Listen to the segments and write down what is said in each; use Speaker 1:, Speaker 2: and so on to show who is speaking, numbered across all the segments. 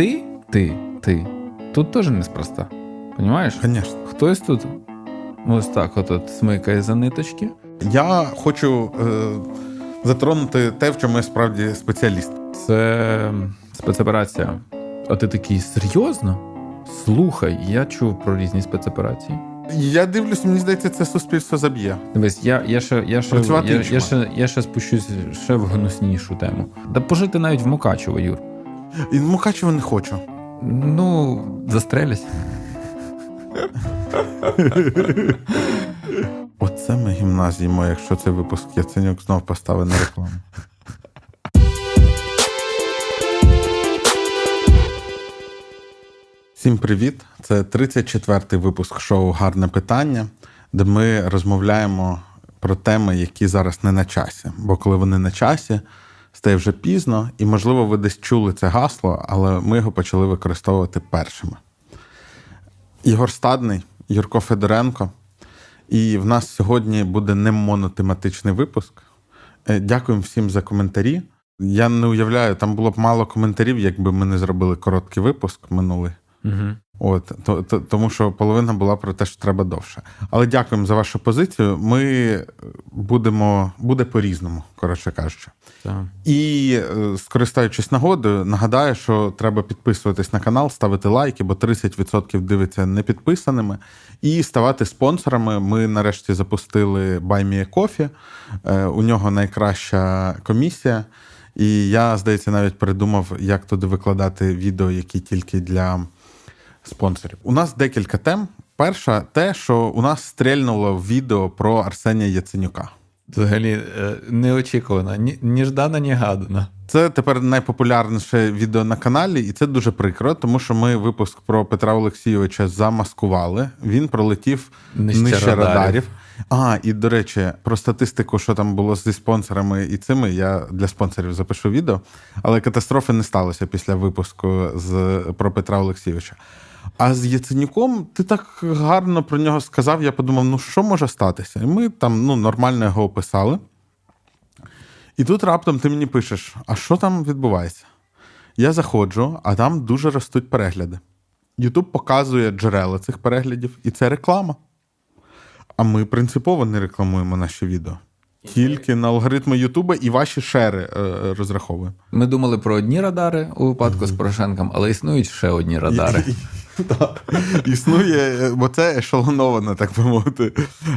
Speaker 1: ти, ти, ти тут теж неспроста. Понимаєш?
Speaker 2: Звісно.
Speaker 1: Хтось тут ось так от, от смикає за ниточки.
Speaker 2: Я хочу е, затронути те, в чому я справді спеціаліст.
Speaker 1: Це спецоперація. А ти такий серйозно? Слухай, я чув про різні спецоперації.
Speaker 2: Я дивлюсь, мені здається, це суспільство заб'є.
Speaker 1: Дивись, я, я, ще, я, ще, я, я, ще, я ще спущусь ще в гнуснішу тему. Да пожити навіть в Мукачево, Юр.
Speaker 2: І Мукачево не хочу.
Speaker 1: Ну, застрелясь.
Speaker 2: Оце ми гімназіємо, якщо цей випуск Яценюк знов поставив на рекламу. Всім привіт! Це 34-й випуск шоу Гарне питання, де ми розмовляємо про теми, які зараз не на часі. Бо коли вони на часі, стає вже пізно, і, можливо, ви десь чули це гасло, але ми його почали використовувати першими. Ігор Стадний, Юрко Федоренко. І в нас сьогодні буде не монотематичний випуск. Е, Дякуємо всім за коментарі. Я не уявляю, там було б мало коментарів, якби ми не зробили короткий випуск минулий.
Speaker 1: Угу.
Speaker 2: От, то, то, тому що половина була про те, що треба довше. Але дякуємо за вашу позицію. Ми будемо буде по-різному, коротше кажучи.
Speaker 1: Так.
Speaker 2: І е, скористаючись нагодою, нагадаю, що треба підписуватись на канал, ставити лайки, бо 30% дивиться непідписаними, і ставати спонсорами. Ми нарешті запустили BuyMeACoffee. Е, У нього найкраща комісія. І я, здається, навіть придумав, як туди викладати відео, які тільки для спонсорів. У нас декілька тем. Перша, те, що у нас стрельнуло відео про Арсенія Яценюка.
Speaker 1: Взагалі е, неочікувано, ні, ні ждана, ні гадана.
Speaker 2: Це тепер найпопулярніше відео на каналі, і це дуже прикро, тому що ми випуск про Петра Олексійовича замаскували. Він пролетів
Speaker 1: Нижче
Speaker 2: нижче,
Speaker 1: радарів.
Speaker 2: радарів. А, і до речі, про статистику, що там було зі спонсорами і цими, я для спонсорів запишу відео. Але катастрофи не сталося після випуску з про Петра Олексійовича. А з Яценюком ти так гарно про нього сказав. Я подумав, ну що може статися? І ми там ну, нормально його описали. І тут раптом ти мені пишеш: а що там відбувається? Я заходжу, а там дуже ростуть перегляди. Ютуб показує джерела цих переглядів, і це реклама. А ми принципово не рекламуємо наші відео. Тільки на алгоритми Ютуба і ваші шери е, розраховуємо.
Speaker 1: Ми думали про одні радари у випадку з Порошенком, але існують ще одні радари.
Speaker 2: Існує, бо це ешелоновано, так би мовити.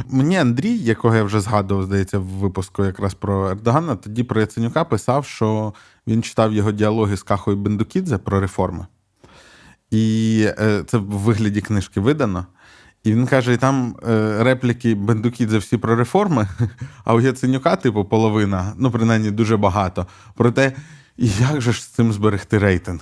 Speaker 2: Мені Андрій, якого я вже згадував, здається, в випуску якраз про Ердогана, тоді про Яценюка писав, що він читав його діалоги з Кахою Бендукідзе про реформи. І е, це в вигляді книжки видано. І він каже: і там е, репліки Бендукідзе всі про реформи, а у Яценюка, типу, половина, ну, принаймні, дуже багато. Про те, як же ж з цим зберегти рейтинг.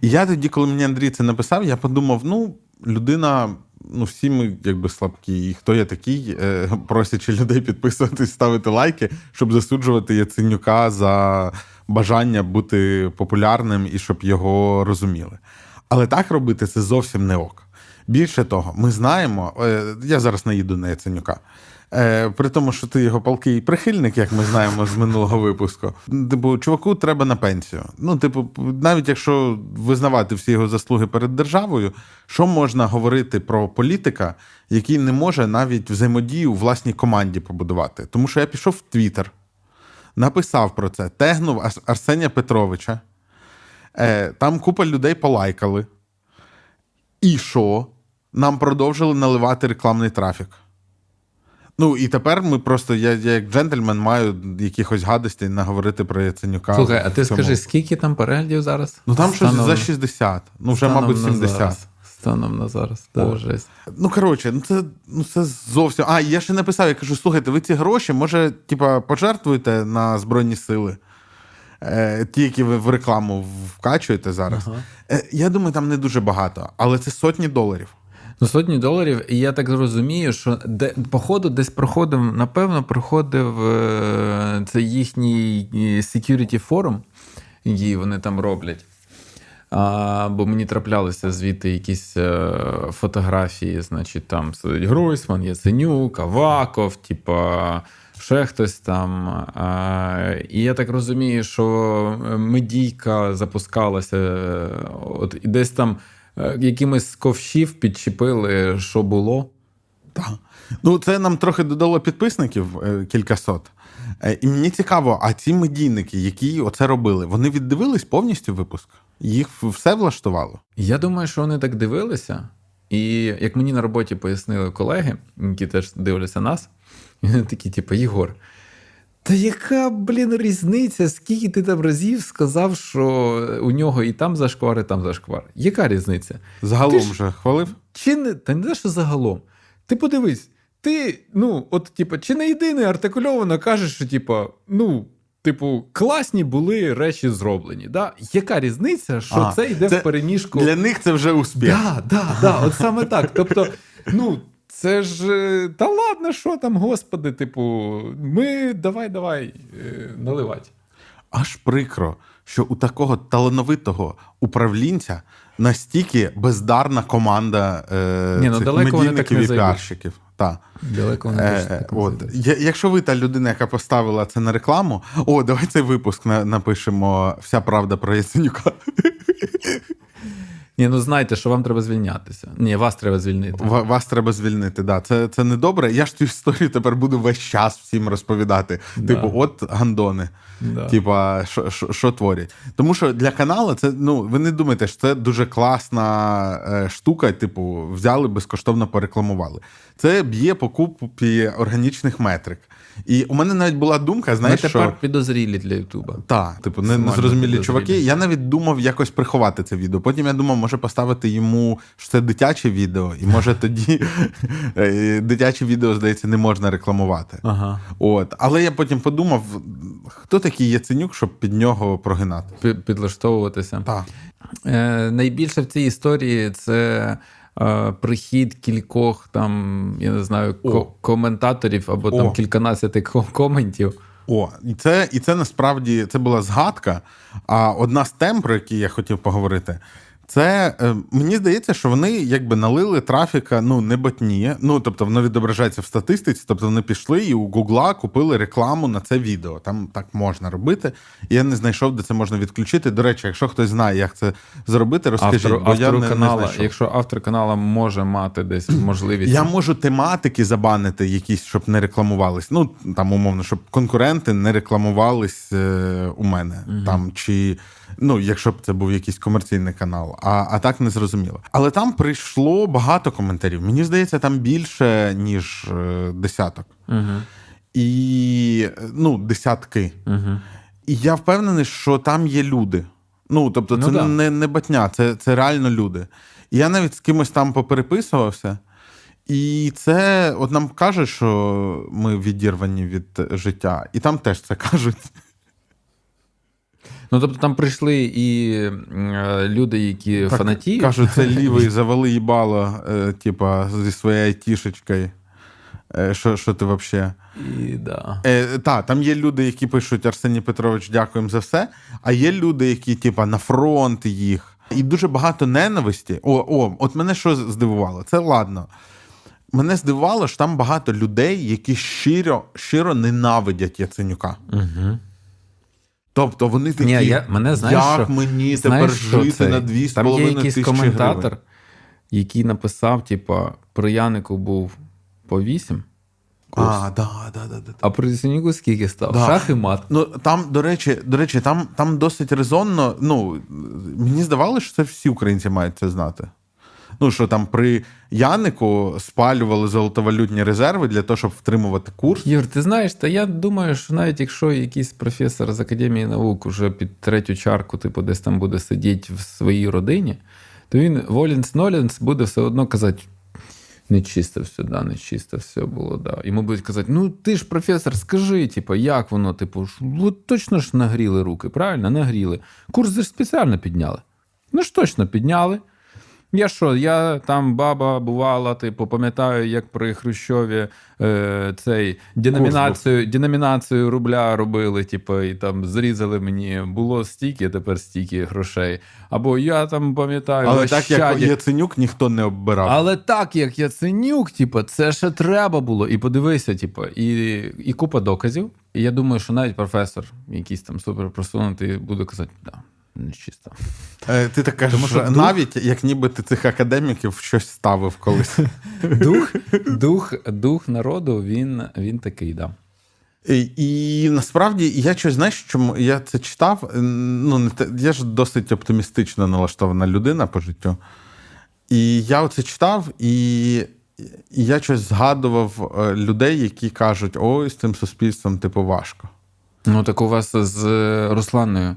Speaker 2: І я тоді, коли мені Андрій це написав, я подумав: ну, людина, ну, всі ми якби слабкі, і хто я такий, е, просячи людей підписуватись, ставити лайки, щоб засуджувати Яценюка за бажання бути популярним і щоб його розуміли. Але так робити це зовсім не ок. Більше того, ми знаємо, е, я зараз не їду на Яценюка. Е, При тому, що ти його палкий прихильник, як ми знаємо з минулого випуску. Типу, чуваку треба на пенсію. Ну, типу, навіть якщо визнавати всі його заслуги перед державою, що можна говорити про політика, який не може навіть взаємодію у власній команді побудувати? Тому що я пішов в Твіттер, написав про це, тегнув Ар- Арсенія Петровича. Е, Там купа людей полайкали. І що? Нам продовжили наливати рекламний трафік. Ну, і тепер ми просто, я, я як джентльмен маю якихось гадостей наговорити про Яценюка.
Speaker 1: Слухай, а ти
Speaker 2: цьому.
Speaker 1: скажи, скільки там переглядів зараз?
Speaker 2: Ну там щось за 60, ну вже,
Speaker 1: станом
Speaker 2: мабуть,
Speaker 1: на
Speaker 2: 70.
Speaker 1: зараз. Станом на зараз. Та жесть.
Speaker 2: Ну, коротше, ну це, ну це зовсім. А, я ще написав, я кажу: слухайте, ви ці гроші, може, типа, пожертвуєте на Збройні Сили, е, ті, які ви в рекламу вкачуєте зараз.
Speaker 1: Ага.
Speaker 2: Е, я думаю, там не дуже багато, але це сотні доларів.
Speaker 1: Ну, сотні доларів, і я так розумію, що де, походу десь проходив, напевно, проходив е, це їхній е, security форум, який вони там роблять. А, бо мені траплялися звідти якісь е, фотографії, значить, там сидить Гройсман, Яценюк, Аваков, типа ще хтось там. А, І я так розумію, що медійка запускалася, от і десь там якимось ковшів підчепили, що було.
Speaker 2: Так. Ну, це нам трохи додало підписників е, кількасот. Е, і мені цікаво, а ці медійники, які оце робили, вони віддивились повністю випуск? Їх все влаштувало?
Speaker 1: Я думаю, що вони так дивилися. І як мені на роботі пояснили колеги, які теж дивляться нас, вони такі, типу, Єгор. Та яка, блін, різниця, скільки ти там разів сказав, що у нього і там зашквар, і там зашквар? Яка різниця?
Speaker 2: Загалом ж, же хвалив?
Speaker 1: Чи не та не те, що загалом? Ти подивись, ти, ну, от, типу, чи не єдиний артикульовано кажеш, що, типу, ну, типу, класні були речі зроблені. Да? Яка різниця, що а, це йде це, в переміжку?
Speaker 2: Для них це вже успіх.
Speaker 1: Да, да, да, от саме так. Тобто, ну. Це ж та ладно, що там, господи, типу, ми давай, давай е, наливати.
Speaker 2: Аж прикро, що у такого талановитого управлінця настільки бездарна команда е,
Speaker 1: Ні, ну,
Speaker 2: цих медійників і піарщиків.
Speaker 1: Та. Далеко вони е, так
Speaker 2: от. Якщо ви та людина, яка поставила це на рекламу, о, давай цей випуск напишемо Вся правда про Яценюка.
Speaker 1: Ні, ну знайте, що вам треба звільнятися. Ні, вас треба звільнити.
Speaker 2: В, вас треба звільнити, да. Це це не добре. Я ж цю історію тепер буду весь час всім розповідати. Да. Типу, от гандони. Да. Типа, що, що, що творять. Тому що для каналу це, ну, ви не думаєте, що це дуже класна е, штука, типу, взяли безкоштовно порекламували. Це б'є по купі органічних метрик. І у мене навіть була думка, знаєш,
Speaker 1: Ми тепер
Speaker 2: що...
Speaker 1: підозрілі для Ютуба.
Speaker 2: Так, типу, не, незрозумілі чуваки. Я навіть думав якось приховати це відео. Потім я думав, може поставити йому, що це дитяче відео, і може тоді е, дитяче відео, здається, не можна рекламувати.
Speaker 1: Ага.
Speaker 2: От. Але я потім подумав, хто такий Яценюк, щоб під нього прогинати?
Speaker 1: Підлаштовуватися.
Speaker 2: Так.
Speaker 1: Е, Найбільше в цій історії це. Е, прихід кількох там, я не знаю, О. коментаторів або О. там кільканадцяти коментів.
Speaker 2: О, і це і це насправді це була згадка. А одна з тем, про які я хотів поговорити, це е, мені здається, що вони якби налили трафіка ну не ботні. Ну тобто воно відображається в статистиці. Тобто вони пішли і у Гугла купили рекламу на це відео. Там так можна робити. Я не знайшов, де це можна відключити. До речі, якщо хтось знає, як це зробити, розкажіть. Автор, бо я не, канала, не
Speaker 1: якщо автор канала може мати десь можливість,
Speaker 2: я можу тематики забанити, якісь, щоб не рекламувались. Ну там умовно, щоб конкуренти не рекламувались е, у мене угу. там чи. Ну, якщо б це був якийсь комерційний канал, а а так не зрозуміло. Але там прийшло багато коментарів. Мені здається, там більше, ніж е, десяток.
Speaker 1: Угу.
Speaker 2: І ну, десятки.
Speaker 1: Угу.
Speaker 2: І я впевнений, що там є люди. Ну, тобто, це ну, да. не не батня, це це реально люди. І я навіть з кимось там попереписувався. І це от нам каже, що ми відірвані від життя, і там теж це кажуть.
Speaker 1: Ну тобто там прийшли і е, люди, які так, фанатіють.
Speaker 2: Кажуть, це лівий завали їбало, е, типа, зі своєю айтішечкою. Е, що що ти взагалі?
Speaker 1: Да.
Speaker 2: Е, Так, там є люди, які пишуть Арсеній Петрович, дякуємо за все. А є люди, які, типа, на фронт їх. І дуже багато ненависті. О, о, от мене що здивувало? Це ладно. Мене здивувало, що там багато людей, які щиро щиро ненавидять Яценюка.
Speaker 1: Угу.
Speaker 2: Тобто вони такі, Ні, я, мене, знаєш, як що, мені знаєш, тепер жити на 2,5 Там є якийсь коментатор, гривень.
Speaker 1: який написав: типа, про Янику був по 8.
Speaker 2: Курс. А, да, да, да, да.
Speaker 1: А про Яценюку скільки став? Да. Шах і мат.
Speaker 2: Ну там, до речі, до речі, там там досить резонно. Ну мені здавалося, що це всі українці мають це знати. Ну що там при Янику спалювали золотовалютні резерви для того, щоб втримувати курс.
Speaker 1: Юр, ти знаєш, та я думаю, що навіть якщо якийсь професор з академії наук уже під третю чарку, типу, десь там буде сидіти в своїй родині, то він Волінс Нолінс буде все одно казати. Не чисто все, да, не все було, да. Йому будуть казати: ну ти ж професор, скажи, типу, як воно, типу, точно ж нагріли руки, правильно? Нагріли. Курс ж спеціально підняли. Ну ж точно підняли. Я що, я там баба бувала, типу, пам'ятаю, як при Хрущові е, цей деномінацію деномінацію рубля робили, типу, і там зрізали мені, було стільки, тепер стільки грошей. Або я там пам'ятаю,
Speaker 2: але так
Speaker 1: щаді.
Speaker 2: як Яценюк ніхто не оббирав.
Speaker 1: Але так як Яценюк, типу, це ще треба було. І подивися, типу, і і купа доказів. І я думаю, що навіть професор, якийсь там супер просунутий, буде казати, да, не чисто.
Speaker 2: Е, Ти так кажеш,
Speaker 1: Тому що дух-
Speaker 2: навіть як ніби ти цих академіків щось ставив колись.
Speaker 1: Дух, дух, дух народу, він, він такий, да.
Speaker 2: І, і насправді я щось знаєш, чому я це читав. Ну, я ж досить оптимістично налаштована людина по життю. І я оце читав, і, і я щось згадував е, людей, які кажуть: ой, з цим суспільством, типу, важко.
Speaker 1: Ну, так у вас з Русланою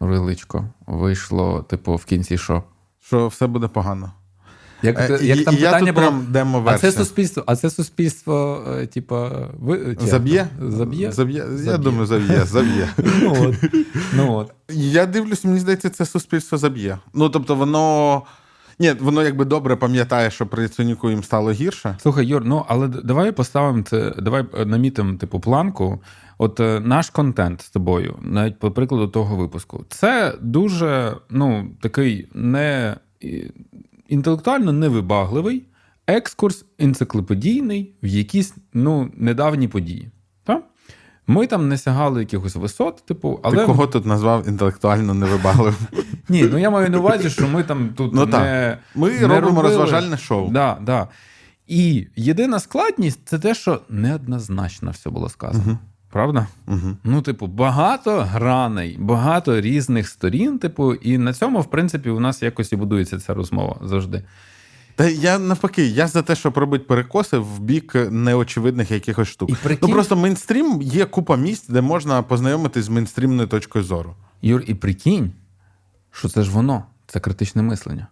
Speaker 1: Риличко вийшло, типу, в кінці що?
Speaker 2: Що все буде погано.
Speaker 1: Як,
Speaker 2: Е,
Speaker 1: як там
Speaker 2: і я
Speaker 1: питання про
Speaker 2: демо
Speaker 1: а це суспільство, а це суспільство, е, типа, ви,
Speaker 2: Заб'є?
Speaker 1: Заб'є?
Speaker 2: Заб'є? Я думаю, заб'є, заб'є.
Speaker 1: Ну от. Ну, от.
Speaker 2: Я дивлюсь, мені здається, це суспільство заб'є. Ну, тобто, воно. Ні, воно якби добре пам'ятає, що при Яценюку їм стало гірше.
Speaker 1: Слухай, Юр, ну але давай поставимо це, давай е, намітимо типу планку. От е, наш контент з тобою, навіть по прикладу того випуску, це дуже ну, такий не інтелектуально невибагливий екскурс енциклопедійний в якісь ну, недавні події. Ми там не сягали якихось висот, типу, але
Speaker 2: Ти кого тут назвав інтелектуально невибагливим?
Speaker 1: ні, ну я маю на увазі, що ми там тут
Speaker 2: Ну,
Speaker 1: не,
Speaker 2: так. Ми
Speaker 1: не
Speaker 2: робимо
Speaker 1: робили.
Speaker 2: розважальне шоу.
Speaker 1: Да, да. І єдина складність це те, що неоднозначно все було сказано. Правда?
Speaker 2: Угу.
Speaker 1: Ну, типу, багато граней, багато різних сторін, типу, і на цьому, в принципі, у нас якось і будується ця розмова завжди.
Speaker 2: Та я навпаки, я за те, щоб робити перекоси в бік неочевидних якихось штук.
Speaker 1: І прикинь-
Speaker 2: Ну просто мейнстрім є купа місць, де можна познайомитись з мейнстрімною точкою зору.
Speaker 1: Юр, і прикинь, що це ж воно, це критичне мислення.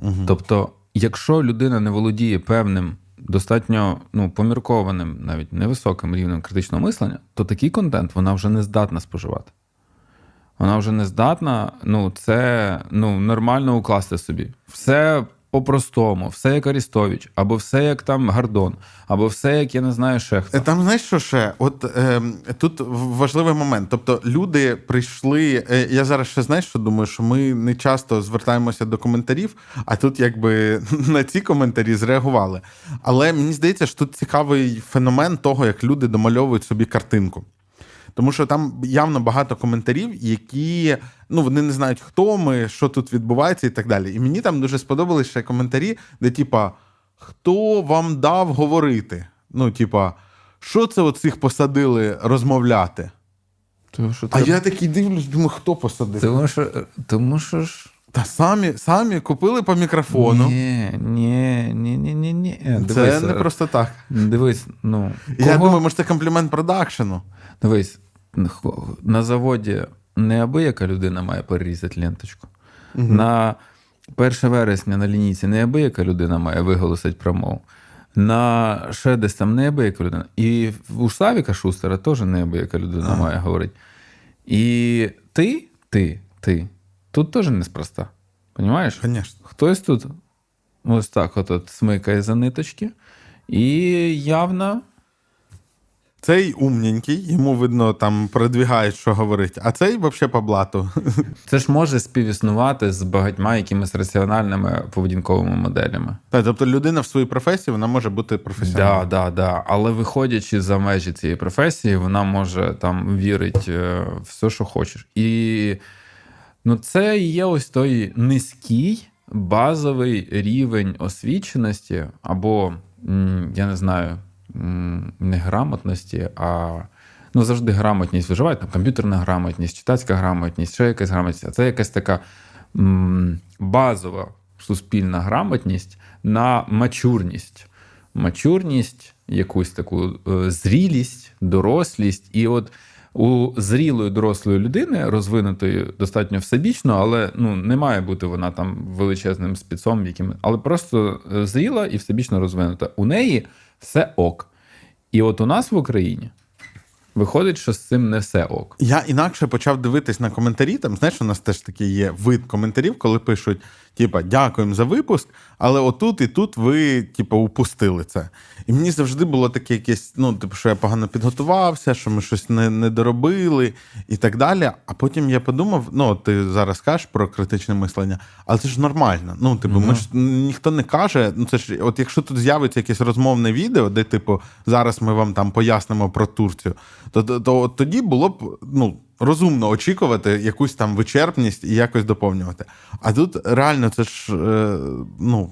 Speaker 2: Угу.
Speaker 1: Тобто, якщо людина не володіє певним, достатньо ну, поміркованим, навіть невисоким рівнем критичного мислення, то такий контент вона вже не здатна споживати. Вона вже не здатна, ну, це ну, нормально укласти собі. Все по-простому, все як Арістович, або все як там Гордон, або все як я не знаю ще хто.
Speaker 2: Там знаєш, що ще? От е, тут важливий момент. Тобто, люди прийшли. Е, я зараз ще знаєш, що думаю, що ми не часто звертаємося до коментарів, а тут якби на ці коментарі зреагували. Але мені здається, що тут цікавий феномен того, як люди домальовують собі картинку. Тому що там явно багато коментарів, які ну вони не знають, хто ми, що тут відбувається, і так далі. І мені там дуже сподобались ще коментарі, де, типа, хто вам дав говорити? Ну, типа, що це оцих посадили розмовляти?
Speaker 1: Тому що,
Speaker 2: А я такий дивлюсь, думаю, хто посадив?
Speaker 1: тому що, тому що ж.
Speaker 2: Та самі, самі купили по мікрофону.
Speaker 1: Ні, ні, ні, ні, ні, ні.
Speaker 2: Це не просто так.
Speaker 1: Дивись, ну.
Speaker 2: Я думаю, може, це комплімент продакшену.
Speaker 1: Дивись, на заводі неабияка людина має перерізати ленточку. На 1 вересня на лінійці неабияка людина має виголосити промову. На ще десь там неабияка людина. І у Савіка Шустера теж неабияка людина
Speaker 2: Ага.
Speaker 1: має говорити. І ти, ти, ти, тут теж неспроста. Понімаєш?
Speaker 2: Звісно.
Speaker 1: Хтось тут ось так от, от смикає за ниточки, і явно
Speaker 2: Цей умненький, йому видно, там продвігають, що говорить, а цей взагалі по блату.
Speaker 1: Це ж може співіснувати з багатьма якимись раціональними поведінковими моделями.
Speaker 2: Та, тобто людина в своїй професії вона може бути
Speaker 1: Да,
Speaker 2: професіоналом.
Speaker 1: да, да. Але виходячи за межі цієї професії, вона може там вірити е, все, що хочеш. І ну, це є ось той низький базовий рівень освіченості, або, я не знаю, м, не грамотності, а ну, завжди грамотність виживає, там комп'ютерна грамотність, читацька грамотність, ще якась грамотність. А це якась така м, базова суспільна грамотність на мачурність. Мачурність, якусь таку е, зрілість, дорослість. І от у зрілої дорослої людини, розвинутої достатньо всебічно, але ну, не має бути вона там величезним спецом, яким, але просто е, зріла і всебічно розвинута. У неї все ок. І от у нас в Україні виходить, що з цим не все ок.
Speaker 2: Я інакше почав дивитись на коментарі. Там знаєш, у нас теж такий є вид коментарів, коли пишуть: Типа, дякуємо за випуск, але отут і тут ви, типу, упустили це. І мені завжди було таке якесь, ну, типу, що я погано підготувався, що ми щось не не доробили і так далі. А потім я подумав: ну, ти зараз кажеш про критичне мислення, але це ж нормально. Ну, типу, mm-hmm. ми ж ніхто не каже. Ну, це ж, от якщо тут з'явиться якесь розмовне відео, де, типу, зараз ми вам там пояснимо про Турцію, то, то, то тоді було б, ну розумно очікувати якусь там вичерпність і якось доповнювати. А тут реально це ж е, ну,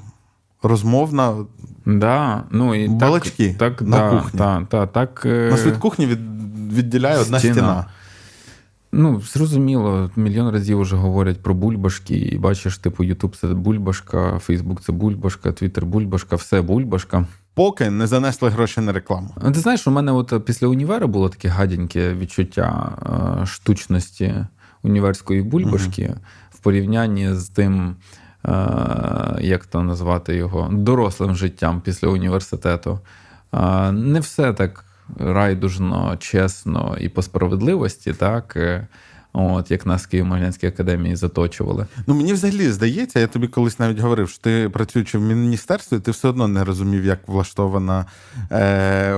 Speaker 2: розмовна.
Speaker 1: Да, ну і
Speaker 2: Балачки
Speaker 1: так, так,
Speaker 2: на
Speaker 1: да,
Speaker 2: кухні.
Speaker 1: Та, та, так, е,
Speaker 2: Нас від кухні від, відділяє одна стіна. стіна.
Speaker 1: Ну, зрозуміло, мільйон разів вже говорять про бульбашки, і бачиш, типу, Ютуб це бульбашка, Фейсбук це бульбашка, Твіттер бульбашка, все бульбашка.
Speaker 2: Поки не занесли гроші на рекламу.
Speaker 1: Ти знаєш, у мене от після універу було таке гаденьке відчуття е, штучності універської бульбашки угу. в порівнянні з тим, е, як то назвати його, дорослим життям після університету. Е, не все так райдужно, чесно і по справедливості, так. От, як нас в Києво-Могилянській академії заточували.
Speaker 2: Ну мені взагалі здається, я тобі колись навіть говорив, що ти працюючи в міністерстві, ти все одно не розумів, як влаштована е,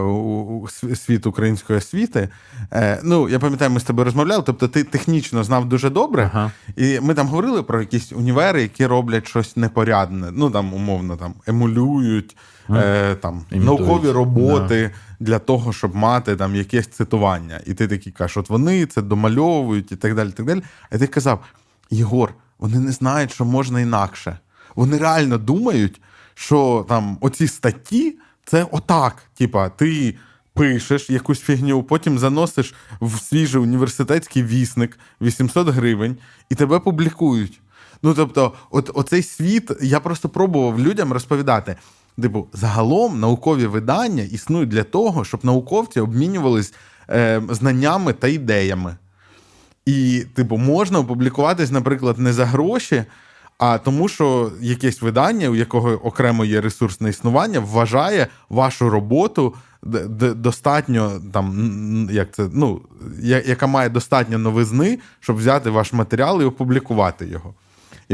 Speaker 2: світ української освіти. Е, Ну, я пам'ятаю, ми з тобою розмовляли. Тобто, ти технічно знав дуже добре, ага. і ми там говорили про якісь універи, які роблять щось непорядне. Ну там умовно там емулюють е, там наукові роботи да. для того, щоб мати там якесь цитування. І ти такий кажеш, от вони це домальовують і так далі. так далі. А ти казав: Єгор, вони не знають, що можна інакше. Вони реально думають, що там оці статті це отак. Типа, ти. Пишеш якусь фігню, потім заносиш в свіжий університетський вісник 800 гривень і тебе публікують. Ну тобто, от оцей світ я просто пробував людям розповідати. Типу, загалом наукові видання існують для того, щоб науковці обмінювались е, знаннями та ідеями. І, типу, можна опублікуватись, наприклад, не за гроші, а тому, що якесь видання, у якого окремо є ресурсне існування, вважає вашу роботу достатньо там, як це, ну, яка має достатньо новизни, щоб взяти ваш матеріал і опублікувати його.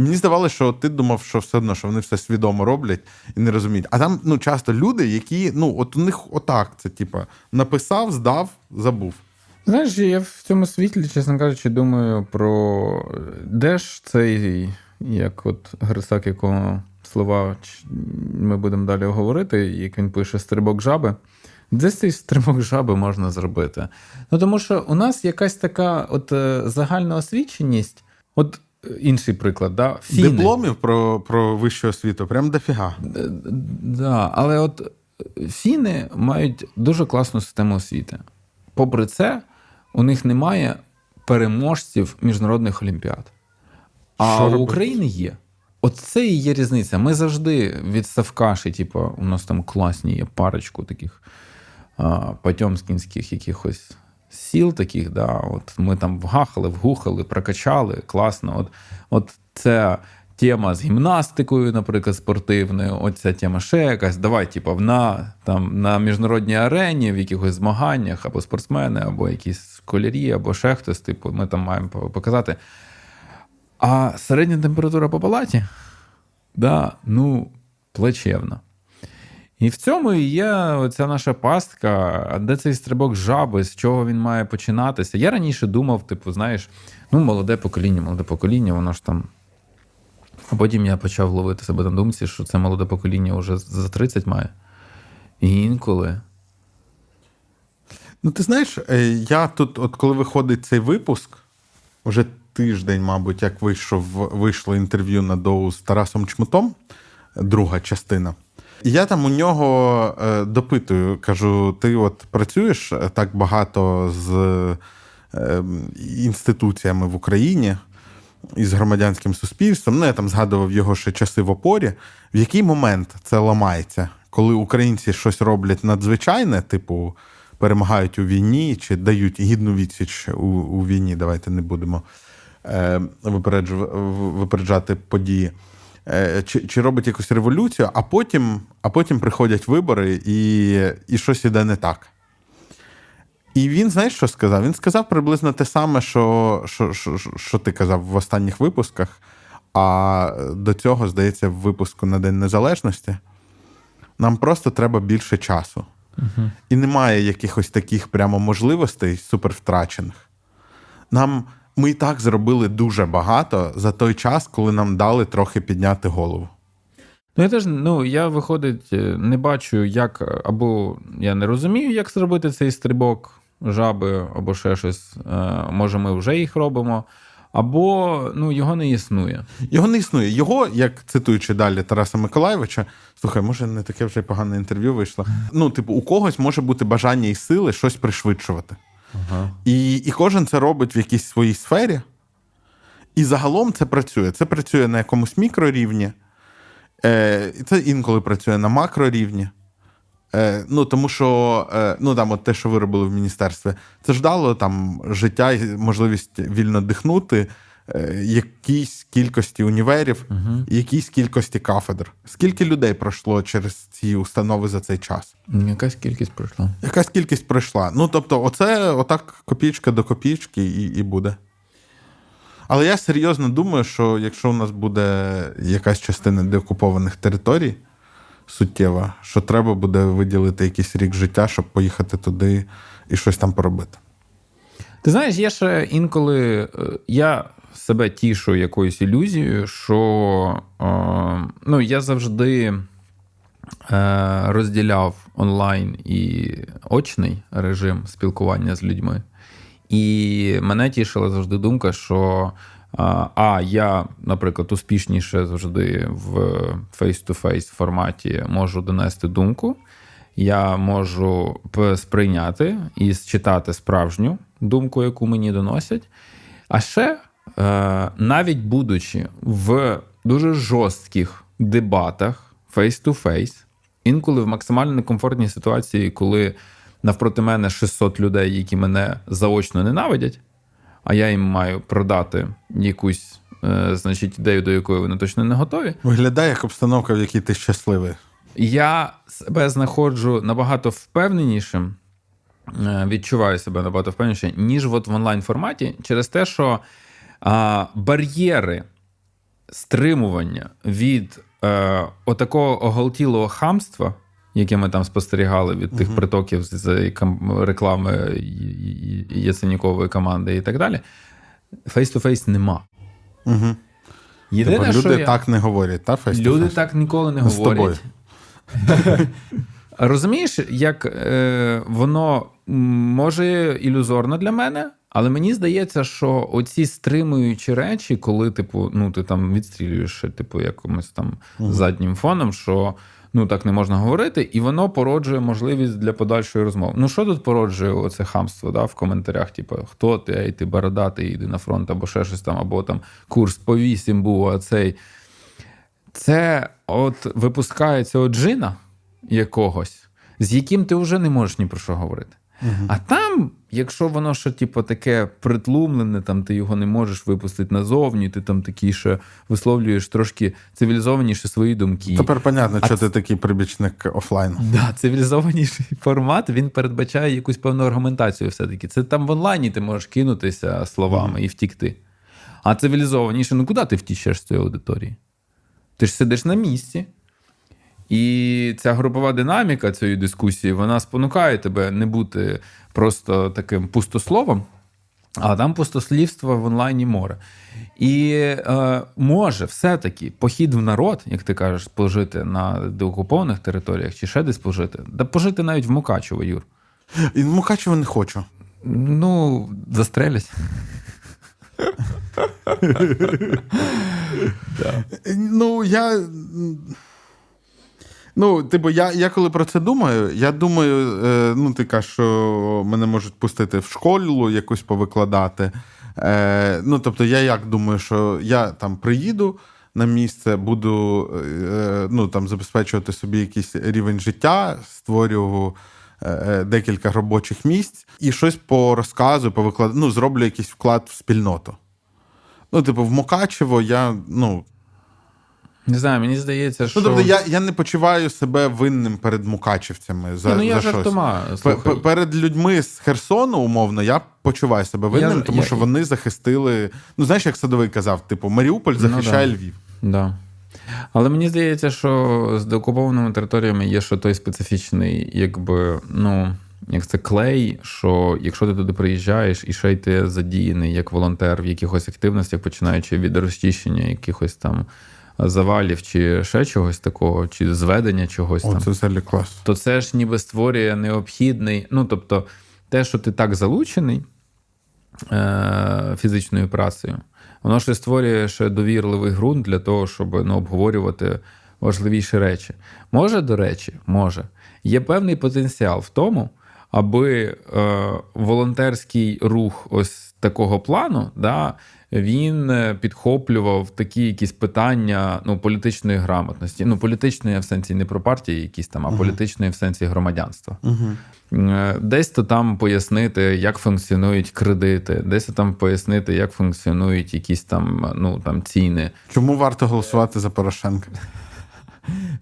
Speaker 2: І мені здавалося, що ти думав, що все одно, що вони все свідомо роблять і не розуміють. А там ну, часто люди, які ну, от у них отак це, типа, написав, здав, забув.
Speaker 1: Знаєш, я в цьому світлі, чесно кажучи, думаю про де ж цей, як от Грисак, якого слова ми будемо далі говорити, як він пише стрибок жаби. Де цей стрибок жаби можна зробити? Ну тому що у нас якась така от е, загальна освіченість. От Інший приклад, да?
Speaker 2: Фіни. дипломів про про вищу освіту, прям дофіга.
Speaker 1: Да, Але от фіни мають дуже класну систему освіти. Попри це, у них немає переможців міжнародних олімпіад. А Що у робити? України є. От це і є різниця. Ми завжди від Савкаші, типу, у нас там класні є парочку таких а, потьомкінських якихось сіл таких, да, от ми там вгахали, вгухали, прокачали, класно. От от це тема з гімнастикою, наприклад, спортивною, оця тема ще якась. Давай, типу, на там, на міжнародній арені, в якихось змаганнях, або спортсмени, або якісь школярі, або ще хтось, типу, ми там маємо показати. А середня температура по палаті, да, ну, плачевна. І в цьому і є оця наша пастка, де цей стрибок жаби, з чого він має починатися. Я раніше думав, типу, знаєш, ну, молоде покоління, молоде покоління, воно ж там. А потім я почав ловити себе на думці, що це молоде покоління вже за 30 має. І інколи.
Speaker 2: Ну, ти знаєш, е, я тут, от коли виходить цей випуск, вже тиждень, мабуть, як вийшов, вийшло інтерв'ю на доу з Тарасом Чмутом, друга частина. Я там у нього е, допитую, кажу: ти от працюєш е, так багато з е, інституціями в Україні і з громадянським суспільством. Ну, я там згадував його ще часи в опорі. В який момент це ламається, коли українці щось роблять надзвичайне, типу перемагають у війні чи дають гідну відсіч у, у війні? Давайте не будемо е, випереджати події. Е, чи чи робить якусь революцію, а потім а потім приходять вибори і і щось іде не так. І він, знаєш, що сказав? Він сказав приблизно те саме, що що, що, що ти казав в останніх випусках. А до цього, здається, в випуску на День Незалежності нам просто треба більше часу.
Speaker 1: Угу.
Speaker 2: І немає якихось таких прямо можливостей супер втрачених. Нам ми і так зробили дуже багато за той час, коли нам дали трохи підняти голову.
Speaker 1: Ну, я теж ну, я виходить, е, не бачу, як, або я не розумію, як зробити цей стрибок жаби, або ще щось. Е, може, ми вже їх робимо. Або ну, його не існує.
Speaker 2: Його не існує. Його, як цитуючи далі Тараса Миколаєвича, слухай, може, не таке вже погане інтерв'ю вийшло. Ну, типу, у когось може бути бажання і сили щось пришвидшувати.
Speaker 1: Ага.
Speaker 2: І, І кожен це робить в якійсь своїй сфері. І загалом це працює. Це працює на якомусь мікрорівні, е, це інколи працює на макрорівні. Е, Ну, тому що е, ну, там, от те, що ви робили в міністерстві, це ж дало там життя і можливість вільно дихнути, якійсь кількості універів,
Speaker 1: угу.
Speaker 2: якійсь кількості кафедр. Скільки людей пройшло через ці установи за цей час?
Speaker 1: Якась кількість пройшла.
Speaker 2: Якась кількість пройшла. Ну, тобто, оце отак копійка до копійки і, і буде. Але я серйозно думаю, що якщо у нас буде якась частина деокупованих територій суттєва, що треба буде виділити якийсь рік життя, щоб поїхати туди і щось там поробити.
Speaker 1: Ти знаєш, я ще інколи е, я себе тішу якоюсь ілюзією, що е, ну, я завжди е, розділяв онлайн і очний режим спілкування з людьми. І мене тішила завжди думка, що а я, наприклад, успішніше завжди в face-to-face форматі можу донести думку. Я можу сприйняти і считати справжню думку, яку мені доносять. А ще, е, навіть будучи в дуже жорстких дебатах face-to-face, інколи в максимально некомфортній ситуації, коли навпроти мене 600 людей, які мене заочно ненавидять, а я їм маю продати якусь е, значить, ідею, до якої вони точно не готові.
Speaker 2: Виглядає як обстановка, в якій ти щасливий.
Speaker 1: Я себе знаходжу набагато впевненішим, е, відчуваю себе набагато впевненіше, ніж от в онлайн форматі, через те, що а, бар'єри стримування від е, отакого оголтілого хамства яке ми там спостерігали від тих притоків з реклами Яценюкової команди і так далі. Фейс-то-фейс нема.
Speaker 2: Угу. Єдине, Тепер люди я... так не говорять, та фейс
Speaker 1: Люди так ніколи не З говорять. Тобою. Розумієш, як е, воно може ілюзорно для мене, але мені здається, що оці стримуючі речі, коли, типу, ну ти там відстрілюєш, типу, якимось там угу. заднім фоном, що ну так не можна говорити, і воно породжує можливість для подальшої розмови. Ну що тут породжує оце хамство да, в коментарях? Типу, хто ти, ей, ти бородатий, йди на фронт, або ще щось там, або там курс по вісім був, а цей. Це от випускається от джина якогось, з яким ти вже не можеш ні про що говорити. Угу. А там, якщо воно ще типу, таке притлумлене, там ти його не можеш випустити назовні, ти там такий ще висловлюєш трошки цивілізованіше свої думки.
Speaker 2: Тепер понятно, що ц... ти такий прибічник офлайну.
Speaker 1: Да, цивілізованіший формат він передбачає якусь певну аргументацію. Все-таки це там в онлайні ти можеш кинутися словами угу. і втікти. А цивілізованіше, ну куди ти втічеш з цієї аудиторії? Ти ж сидиш на місці. І ця групова динаміка цієї дискусії вона спонукає тебе не бути просто таким пустословом, а там пустослівство в онлайні море. І е, може все-таки похід в народ, як ти кажеш, пожити на деокупованих територіях чи ще десь пожити, да пожити навіть в Мукачево, Юр.
Speaker 2: І в Мукачево не хочу.
Speaker 1: Ну, застрелять.
Speaker 2: Ну, я. Ну, типу, я я коли про це думаю, я думаю, е, ну, ти кажеш, що мене можуть пустити в школу якусь повикладати. Е, Ну, тобто, я як думаю, що я там приїду на місце, буду е, ну, там, забезпечувати собі якийсь рівень життя, створюю е, декілька робочих місць і щось по розказу, по викладу, ну, зроблю якийсь вклад в спільноту. Ну, типу, в Мукачево я, ну.
Speaker 1: Не знаю, мені здається, що.
Speaker 2: Ну, тобто я я не почуваю себе винним перед мукачівцями. за,
Speaker 1: Ну, я
Speaker 2: за
Speaker 1: жартома,
Speaker 2: щось. Перед людьми з Херсону, умовно, я почуваю себе винним, я, тому я, що вони захистили. Ну, знаєш, як Садовий казав, типу, Маріуполь ну, захищає ну, да. Львів.
Speaker 1: Да. Але мені здається, що з деокупованими територіями є що той специфічний, якби, ну як це клей, що якщо ти туди приїжджаєш і ще й ти задіяний як волонтер в якихось активностях, починаючи від розчищення якихось там завалів чи ще чогось такого, чи зведення чогось
Speaker 2: О,
Speaker 1: там,
Speaker 2: це взагалі клас.
Speaker 1: то це ж ніби створює необхідний. Ну тобто, те, що ти так залучений е- фізичною працею, воно ще створює ще довірливий ґрунт для того, щоб ну, обговорювати важливіші речі. Може, до речі, може. Є певний потенціал в тому, аби е, волонтерський рух ось такого плану, да, він е, підхоплював такі якісь питання ну, політичної грамотності. Ну, політичної в сенсі не про партії, якісь там, а uh політичної в сенсі громадянства. uh Десь то там пояснити, як функціонують кредити, десь то там пояснити, як функціонують якісь там ну, там ціни.
Speaker 2: Чому варто голосувати за Порошенка?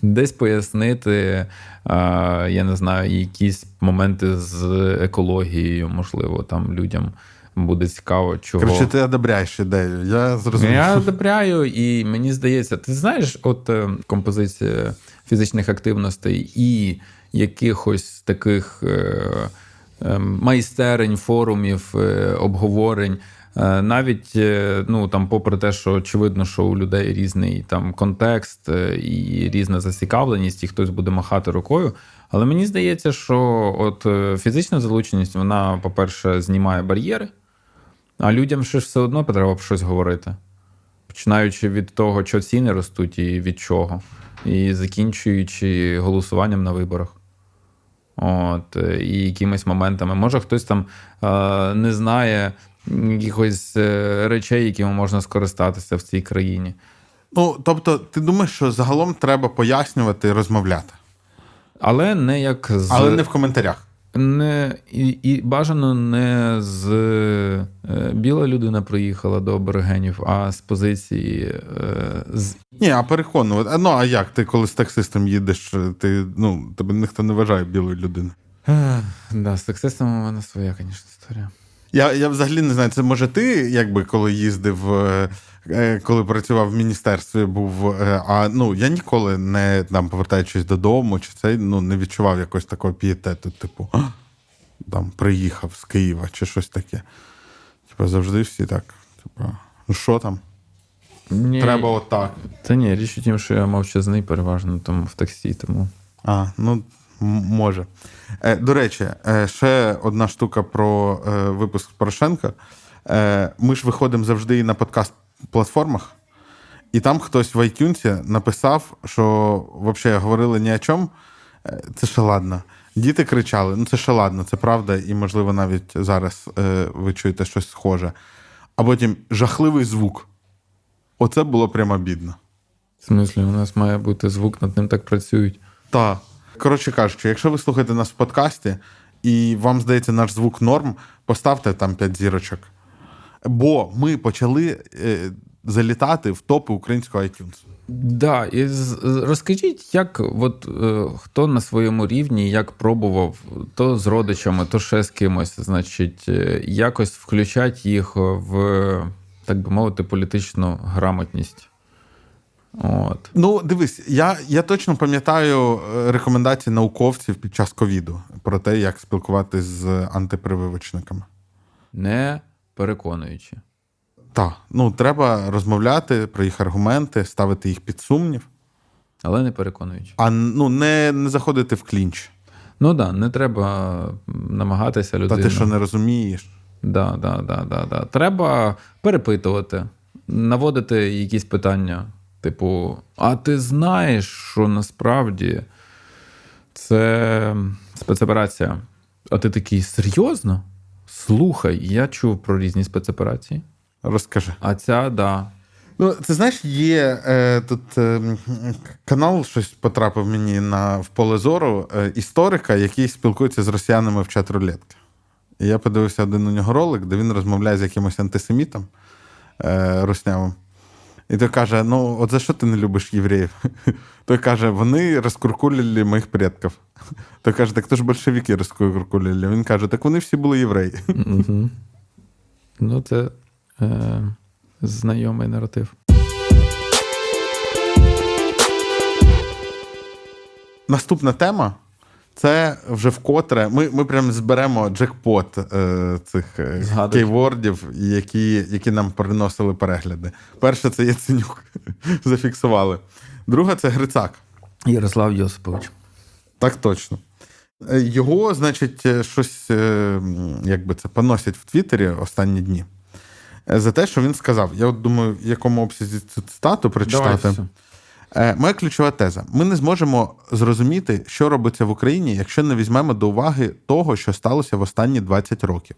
Speaker 1: десь пояснити, я не знаю, якісь моменти з екологією, можливо, там людям. Буде цікаво, чого.
Speaker 2: Короче, ти одобряєш ідею. Я зрозумів.
Speaker 1: Я одобряю, і мені здається, ти знаєш, от е, композиція фізичних активностей і якихось таких е, е, майстерень, форумів, обговорень. Навіть ну там, попри те, що очевидно, що у людей різний там контекст і різна зацікавленість, і хтось буде махати рукою. Але мені здається, що от фізична залученість, вона, по-перше, знімає бар'єри, а людям ще ж все одно треба щось говорити. Починаючи від того, що ціни ростуть і від чого, і закінчуючи голосуванням на виборах. От, І якимись моментами. Може, хтось там е, не знає якихось е, речей, якими можна скористатися в цій країні.
Speaker 2: Ну, тобто, ти думаєш, що загалом треба пояснювати і розмовляти?
Speaker 1: Але не як
Speaker 2: з. Але не в коментарях.
Speaker 1: Не, І і бажано не з е, біла людина приїхала до аборигенів, а з позиції. Е, з...
Speaker 2: Ні, а переконувати. Ну, а як? Ти коли з таксистом їдеш, ти, ну, тебе ніхто не вважає білою людиною.
Speaker 1: Да, З таксистом у мене своя, звісно, історія.
Speaker 2: Я я взагалі не знаю, це може ти, якби коли їздив, е, е, коли працював в міністерстві, був. Е, а ну я ніколи не там повертаючись додому, чи це ну не відчував якогось такого пієтету, типу там приїхав з Києва чи щось таке. Типу, завжди всі так. Типу, ну що там? Ні, Треба отак.
Speaker 1: Та ні, річ у тім, що я мовчазний переважно тому в таксі, тому.
Speaker 2: А, ну Може. Е, До речі, е, ще одна штука про е, випуск Порошенка. Е, Ми ж виходимо завжди на подкаст-платформах, і там хтось в iTunes написав, що взагалі говорили ні о чому. Е, це ще ладно. Діти кричали: ну це ще ладно, це правда, і, можливо, навіть зараз е, ви чуєте щось схоже. А потім жахливий звук. Оце було прямо бідно.
Speaker 1: В смислі, у нас має бути звук, над ним так працюють.
Speaker 2: Так. Коротше кажучи, якщо ви слухаєте нас в подкасті і вам здається наш звук норм, поставте там 5 зірочок. Бо ми почали е, залітати в топи українського iTunes.
Speaker 1: Да, і розкажіть, як от е, хто на своєму рівні як пробував то з родичами, то ще з кимось, значить, е, якось включать їх в, так би мовити, політичну грамотність. От.
Speaker 2: Ну, дивись, я я точно пам'ятаю е, рекомендації науковців під час ковіду про те, як спілкуватися з антипрививочниками.
Speaker 1: Не переконуючи.
Speaker 2: Так, ну треба розмовляти про їх аргументи, ставити їх під сумнів.
Speaker 1: Але не переконуючи.
Speaker 2: А ну, не не заходити в клінч.
Speaker 1: Ну так, да, не треба намагатися людину.
Speaker 2: Та ти що не розумієш.
Speaker 1: Да, да, да, да, да. Треба перепитувати, наводити якісь питання. Типу, а ти знаєш, що насправді це спецоперація? А ти такий серйозно? Слухай, я чув про різні спецоперації.
Speaker 2: Розкажи.
Speaker 1: А ця, да.
Speaker 2: Ну, ти знаєш, є е, тут е, канал, щось потрапив мені на в поле зору е, історика, який спілкується з росіянами в чат рулетки. І я подивився один у нього ролик, де він розмовляє з якимось антисемітом е, руснявим. І той каже: ну, от за що ти не любиш євреїв? Той каже, вони розкуркулили моїх предків. Той каже, так то ж большевики розкуркулили. Він каже, так вони всі були євреї.
Speaker 1: Ну, це е, знайомий наратив.
Speaker 2: Наступна тема це вже вкотре. Ми ми прям зберемо джекпот е, цих е, кейвордів, які які нам приносили перегляди. Перше, це Яценюк. Зафіксували. Друга це Грицак.
Speaker 1: Ярослав Йосипович.
Speaker 2: Так точно. Е, його, значить, е, щось як би це поносять в Твіттері останні дні. За те, що він сказав. Я от думаю, в якому обсязі цю цитату прочитати. Давай, моя ключова теза: ми не зможемо зрозуміти, що робиться в Україні, якщо не візьмемо до уваги того, що сталося в останні 20 років.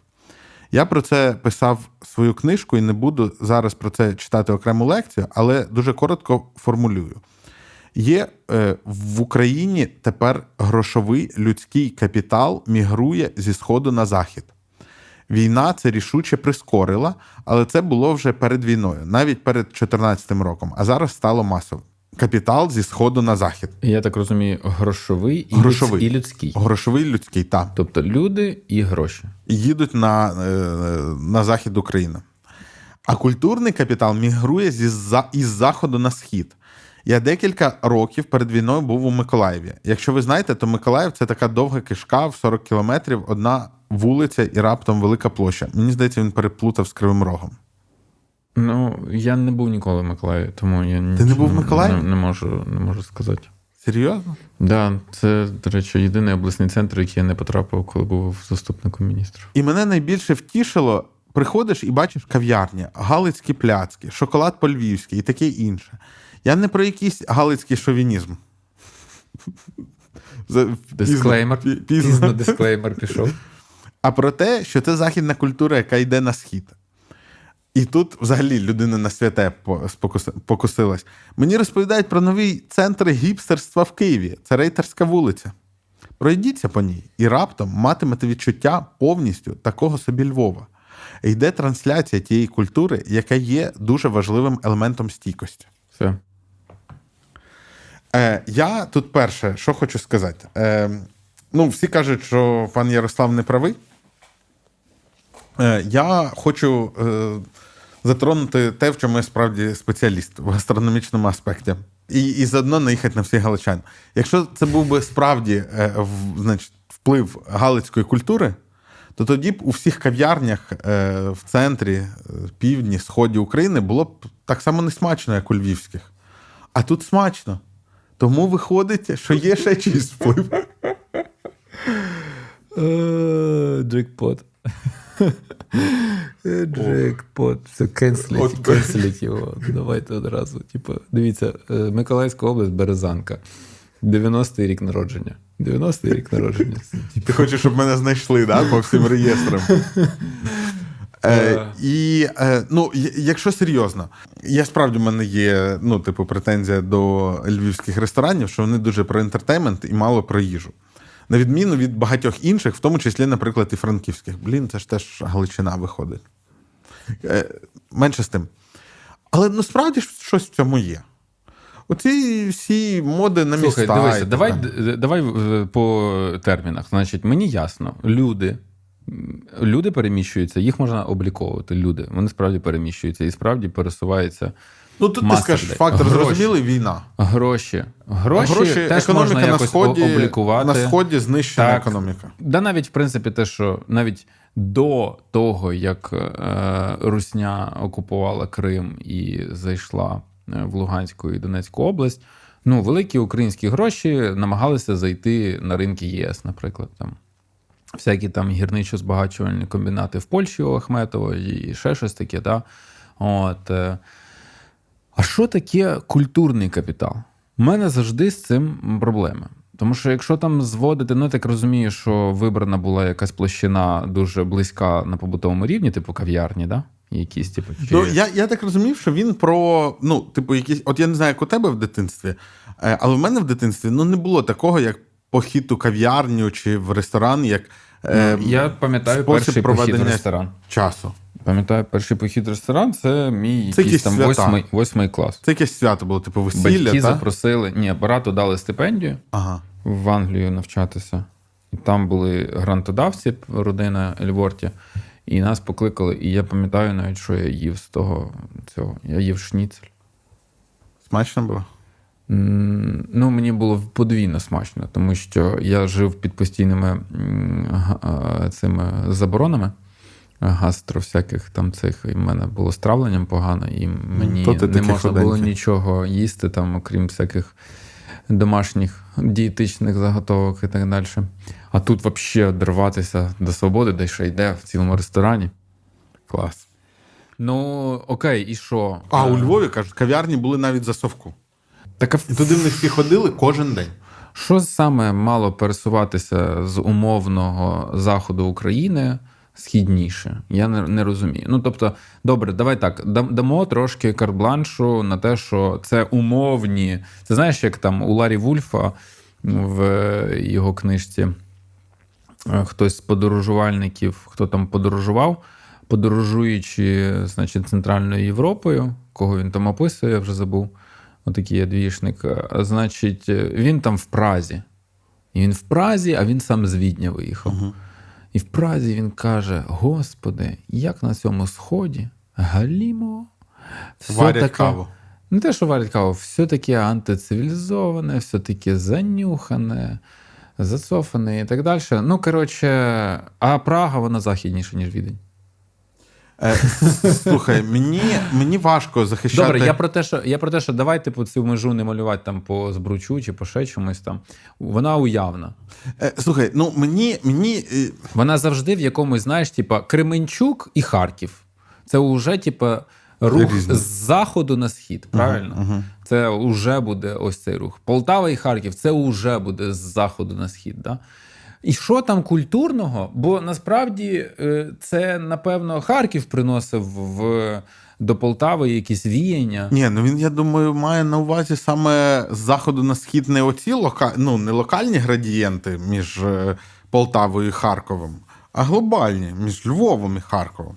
Speaker 2: Я про це писав свою книжку і не буду зараз про це читати окрему лекцію, але дуже коротко формулюю. Є е, в Україні тепер грошовий людський капітал мігрує зі Сходу на захід. Війна це рішуче прискорила, але це було вже перед війною, навіть перед 2014 роком, а зараз стало масовим капітал зі сходу на захід.
Speaker 1: Я так розумію, грошовий і грошовий. і людський.
Speaker 2: Грошовий і людський, так.
Speaker 1: Тобто люди і гроші.
Speaker 2: Їдуть на, е, на захід України. А культурний капітал мігрує зі, із заходу на схід. Я декілька років перед війною був у Миколаєві. Якщо ви знаєте, то Миколаїв це така довга кишка в 40 кілометрів, одна вулиця і раптом велика площа. Мені здається, він переплутав з Кривим Рогом.
Speaker 1: Ну, я не був ніколи в Миколаєві, тому я
Speaker 2: Ти не був в Миколаєві?
Speaker 1: Не, не можу не можу сказати.
Speaker 2: Серйозно?
Speaker 1: Так, да, це, до речі, єдиний обласний центр, який я не потрапив, коли був заступником міністра.
Speaker 2: І мене найбільше втішило: приходиш і бачиш кав'ярні, галицькі пляцки, шоколад по-львівськи і таке інше. Я не про якийсь галицький шовінізм.
Speaker 1: Дисклеймер. Пізно дисклеймер пішов.
Speaker 2: А про те, що це західна культура, яка йде на схід. І тут взагалі людина на святе покусилась. Мені розповідають про новий центр гіпстерства в Києві. Це рейтерська вулиця. Пройдіться по ній і раптом матимете відчуття повністю такого собі Львова. Йде трансляція тієї культури, яка є дуже важливим елементом стійкості.
Speaker 1: Все.
Speaker 2: Е, Я тут перше, що хочу сказати. Е, Ну, всі кажуть, що пан Ярослав не правий. Е, Я хочу. Е, затронути те, в чому я справді спеціаліст в гастрономічному аспекті, і і заодно наїхати на всіх галичан. Якщо це був би справді е, в, значить, вплив галицької культури, то тоді б у всіх кав'ярнях е, в центрі, е, півдні, сході України було б так само несмачно, як у львівських. А тут смачно. Тому виходить, що є ще чийсь вплив.
Speaker 1: Джекпот. Джекпот. Все, кенселіть, кенселіть його. Давайте одразу. Типу, дивіться, е, Миколаївська область, Березанка. 90-й рік народження. 90-й рік народження.
Speaker 2: Ти хочеш, щоб мене знайшли, да? По всім реєстрам. Е, І е, ну, якщо серйозно, я справді в мене є ну, типу, претензія до львівських ресторанів, що вони дуже про інтертеймент і мало про їжу на відміну від багатьох інших, в тому числі, наприклад, і франківських. Блін, це ж теж Галичина виходить. Е, Менше з тим. Але насправді щось в цьому є. Оці всі моди на міста. Слухай,
Speaker 1: дивися, давай давай е, по термінах. Значить, мені ясно, люди. Люди переміщуються, їх можна обліковувати. Люди. Вони справді переміщуються і справді пересуваються
Speaker 2: Ну тут ти скажеш, фактор гроші. зрозумілий війна.
Speaker 1: Гроші. Гроші, гроші теж можна якось на сході, облікувати.
Speaker 2: На сході знищена так. економіка.
Speaker 1: Да, навіть в принципі, те, що навіть до того, як е, Русня окупувала Крим і зайшла е, в Луганську і Донецьку область, ну, великі українські гроші намагалися зайти на ринки ЄС, наприклад. там. Всякі там гірничо-збагачувальні комбінати в Польщі у Ахметова і ще щось таке. Да? От, е, а що таке культурний капітал? У мене завжди з цим проблеми. Тому що якщо там зводити, ну я так розумію, що вибрана була якась площина дуже близька на побутовому рівні, типу кав'ярні, да? Якісь, типу,
Speaker 2: чи... Ну, я я так розумів, що він про ну, типу, якісь. От я не знаю, як у тебе в дитинстві, е, але в мене в дитинстві ну, не було такого, як похід у кав'ярню чи в ресторан, як
Speaker 1: е, ну, я пам'ятаю перший похід в ресторан.
Speaker 2: часу.
Speaker 1: Пам'ятаю, перший похід в ресторан це мій це якийсь там восьмий, восьмий клас.
Speaker 2: Це якесь свято було, типу весілля.
Speaker 1: Батьки
Speaker 2: та?
Speaker 1: запросили. Ні, брату дали стипендію
Speaker 2: ага.
Speaker 1: в Англію навчатися. І там були грантодавці, родина Ельворті, і нас покликали. І я пам'ятаю навіть, що я їв з того цього. Я їв шніцель.
Speaker 2: Смачно було?
Speaker 1: Ну, мені було подвійно смачно, тому що я жив під постійними цими заборонами гастро всяких там цих. І в мене було стравленням погано, і мені То не можна ходенький. було нічого їсти, там, окрім всяких домашніх дієтичних заготовок і так далі. А тут взагалі дорватися до свободи, де ще йде в цілому ресторані.
Speaker 2: Клас.
Speaker 1: Ну, окей, і що?
Speaker 2: А у Львові кажуть, кав'ярні були навіть за совку. Так, І туди в них всі ходили кожен день.
Speaker 1: Що саме мало пересуватися з умовного заходу України східніше? Я не не розумію. Ну тобто, добре, давай так дамо трошки карбланшу на те, що це умовні. Це знаєш, як там у Ларі Вульфа в його книжці е, хтось з подорожувальників, хто там подорожував, подорожуючи, значить, Центральною Європою, кого він там описує, я вже забув. Отакий двішник. Значить, він там в Празі. І він в Празі, а він сам з Відня виїхав. Uh-huh. І в Празі він каже: Господи, як на цьому сході галімо,
Speaker 2: варять таке, каву.
Speaker 1: Не те, що варять каву, все таке антицивілізоване, все таке занюхане, зацофане і так далі. Ну, коротше, а Прага вона західніша, ніж Відень.
Speaker 2: Е, слухай, мені мені важко захищати.
Speaker 1: Добре, я про те, що я про те, що давай типу, цю межу не малювати там по збручу чи по ще чомусь там. Вона уявна.
Speaker 2: Е, слухай, ну мені. мені... Е,
Speaker 1: Вона завжди в якомусь, знаєш, типа Кременчук і Харків. Це вже, типа, рух з заходу на схід. Правильно? Uh-huh, uh-huh. Це вже буде ось цей рух. Полтава і Харків це вже буде з заходу на схід. Да? І що там культурного? Бо насправді е, це, напевно, Харків приносив в. До Полтави якісь віяння.
Speaker 2: Ні, ну він, я думаю, має на увазі саме з заходу на схід не оці лока... ну, не локальні градієнти між е, Полтавою і Харковом, а глобальні між Львовом і Харковом.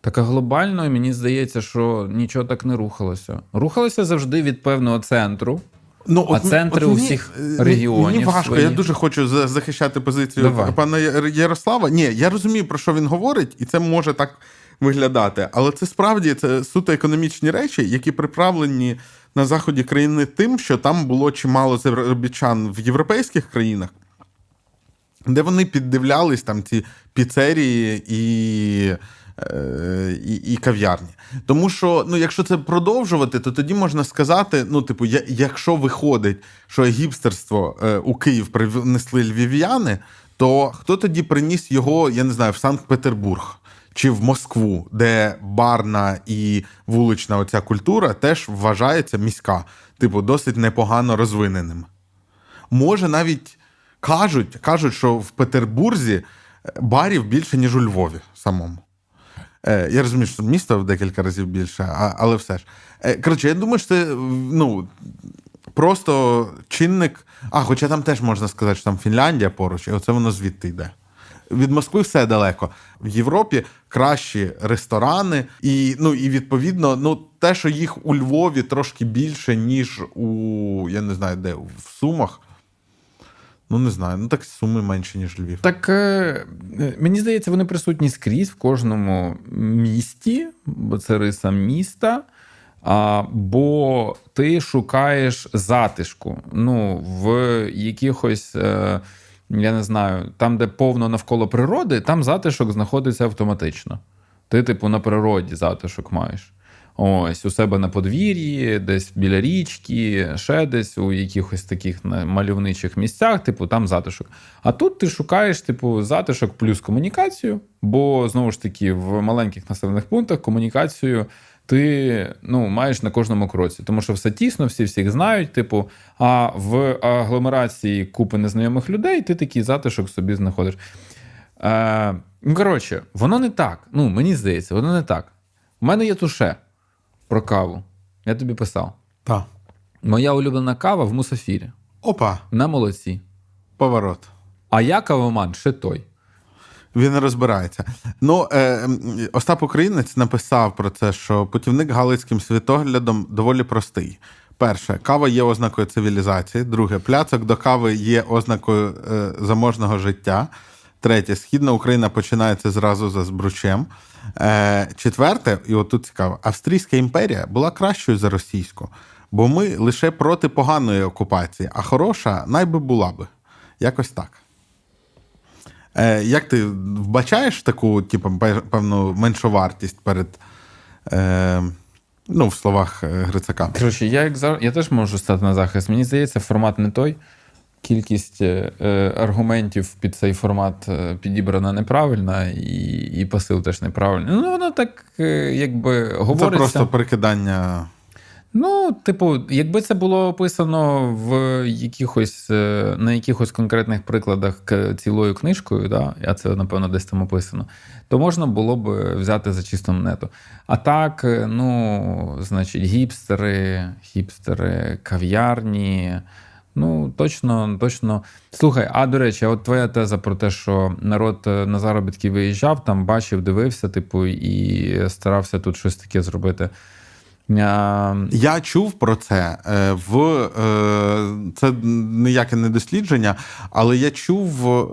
Speaker 1: Так а глобально мені здається, що нічого так не рухалося. Рухалося завжди від певного центру. Ну, А от, центри от, у всіх регіонів. Мені
Speaker 2: важко,
Speaker 1: свої.
Speaker 2: я дуже хочу захищати позицію Давай. пана Ярослава. Ні, я розумію, про що він говорить, і це може так виглядати. Але це справді це суто економічні речі, які приправлені на заході країни тим, що там було чимало заробітчан в європейських країнах, де вони піддивлялись там ці піцерії і. Е, і і кав'ярні. Тому що, ну, якщо це продовжувати, то тоді можна сказати: ну, типу, якщо виходить, що гіпстерство е, у Київ принесли львів'яни, то хто тоді приніс його, я не знаю, в Санкт-Петербург? Чи в Москву, де барна і вулична оця культура теж вважається міська, типу, досить непогано розвиненим. Може, навіть кажуть, кажуть, що в Петербурзі барів більше, ніж у Львові самому. Е, я розумію, що місто в декілька разів більше, але все ж. Е, коротше, я думаю, що це ну, просто чинник. А, хоча там теж можна сказати, що там Фінляндія поруч, і оце воно звідти йде. Від Москви все далеко. В Європі кращі ресторани, і ну, і відповідно, ну, те, що їх у Львові трошки більше, ніж у я не знаю, де в Сумах. Ну, не знаю, ну так суми менше, ніж Львів.
Speaker 1: Так е, мені здається, вони присутні скрізь в кожному місті, бо це риса міста. А, Бо ти шукаєш затишку. Ну, в якихось, е, я не знаю, там, де повно навколо природи, там затишок знаходиться автоматично. Ти, типу, на природі затишок маєш. Ось у себе на подвір'ї, десь біля річки, ще десь у якихось таких мальовничих місцях, типу, там затишок. А тут ти шукаєш, типу, затишок плюс комунікацію, бо знову ж таки в маленьких населених пунктах комунікацію ти ну, маєш на кожному кроці, тому що все тісно, всі всіх знають. Типу, а в агломерації купи незнайомих людей ти такий затишок собі знаходиш. Е, Ну, коротше, воно не так. Ну, мені здається, воно не так. У мене є туше про каву. Я тобі писав.
Speaker 2: Так.
Speaker 1: Моя улюблена кава в мусофірі.
Speaker 2: Опа.
Speaker 1: На молоці.
Speaker 2: Поворот.
Speaker 1: А я кавоман ще той.
Speaker 2: Він не розбирається. Ну, е, Остап Українець написав про це, що путівник галицьким світоглядом доволі простий. Перше, кава є ознакою цивілізації. Друге, пляцок до кави є ознакою е, заможного життя. Третє, східна Україна починається зразу за збручем. Е, Четверте, і отут цікаво, Австрійська імперія була кращою за російську, бо ми лише проти поганої окупації, а хороша найби була би. Якось так. Е, Як ти вбачаєш таку, типу, певну меншу вартість перед. Е, Ну, в словах е, Грицака.
Speaker 1: Коротше, я як зар... я теж можу стати на захист. Мені здається, формат не той. Кількість е, е аргументів під цей формат е, підібрана неправильна, і і посил теж неправильний. Ну, воно так, якби говориться. Це
Speaker 2: просто перекидання.
Speaker 1: Ну, типу, якби це було описано в якихось на якихось конкретних прикладах цілою книжкою, да, а це, напевно, десь там описано, то можна було б взяти за чисту монету. А так, ну, значить, гіпстери, гіпстери, кав'ярні. Ну, точно, точно. Слухай, а до речі, от твоя теза про те, що народ е, на заробітки виїжджав, там бачив, дивився, типу, і старався тут щось таке зробити.
Speaker 2: Я чув про це е, в е, це ніяке не дослідження, але я чув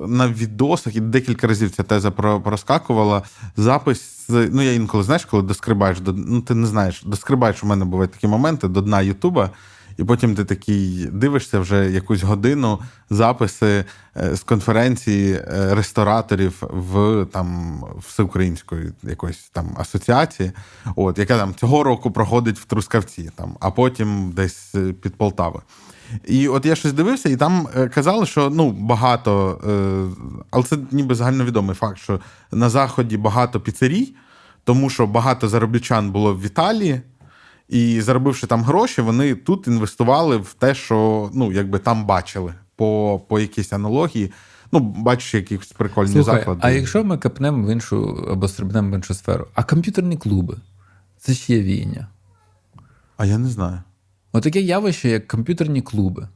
Speaker 2: на відосах і декілька разів ця теза проскакувала запис. Ну, я інколи знаєш, коли доскрибаєш до ну ти не знаєш, доскрибаєш у мене бувають такі моменти до дна Ютуба. І потім ти такий дивишся вже якусь годину записи е, з конференції е, рестораторів в там всеукраїнської якоїсь там асоціації, от яка там цього року проходить в Трускавці, там, а потім десь е, під Полтави. І от я щось дивився, і там казали, що ну багато, але це ніби загальновідомий факт, що на заході багато піцерій, тому що багато заробітчан було в Італії. І заробивши там гроші, вони тут інвестували в те, що ну, якби там бачили по по якійсь аналогії. Ну, бачиш, якісь прикольні Слухай, заклади.
Speaker 1: А якщо ми капнемо в іншу або стрибнемо в іншу сферу, а комп'ютерні клуби це ж є війня.
Speaker 2: А я не знаю.
Speaker 1: Отаке явище, як комп'ютерні клуби.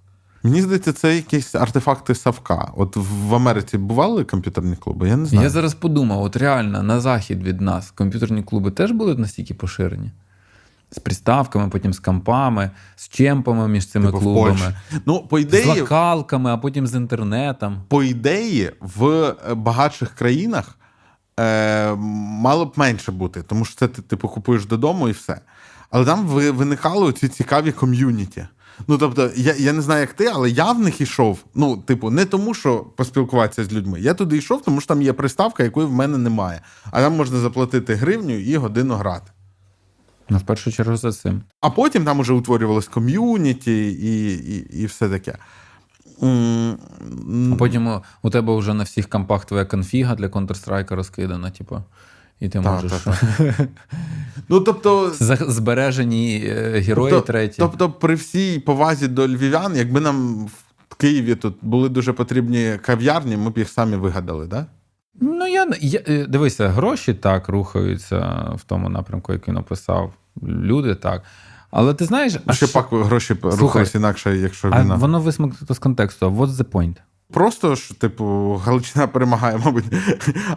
Speaker 2: Мені здається, це якісь артефакти Савка. От в Америці бували комп'ютерні клуби? Я не знаю.
Speaker 1: Я зараз подумав: от реально на захід від нас комп'ютерні клуби теж були настільки поширені з приставками, потім з кампами, з чемпами між цими типу клубами,
Speaker 2: ну, по ідеї,
Speaker 1: з локалками, а потім з інтернетом.
Speaker 2: По ідеї, в е, багатших країнах е, мало б менше бути, тому що це ти типу купуєш додому і все. Але там виникали ці цікаві ком'юніті. Ну, тобто, я я не знаю, як ти, але я в них йшов. Ну, типу, не тому, що поспілкуватися з людьми. Я туди йшов, тому що там є приставка, якої в мене немає. А там можна заплатити гривню і годину грати.
Speaker 1: Ну, в першу чергу за цим.
Speaker 2: А потім там уже утворювалось ком'юніті і і, і все таке.
Speaker 1: А Потім у тебе вже на всіх компах твоя конфіга для Counter-Strike розкидана, типу. І ти можеш. Так,
Speaker 2: так. ну, тобто...
Speaker 1: Збережені е, герої
Speaker 2: тобто,
Speaker 1: треті.
Speaker 2: Тобто, при всій повазі до львів'ян, якби нам в Києві тут були дуже потрібні кав'ярні, ми б їх самі вигадали, так? Да?
Speaker 1: Ну, я, я е, дивися, гроші так рухаються в тому напрямку, який написав. Люди так. Але ти знаєш.
Speaker 2: А ще пак гроші рухаються інакше, якщо війна.
Speaker 1: А Воно висмикнуто з контексту. What's the point?
Speaker 2: Просто ж, типу, Галичина перемагає, мабуть.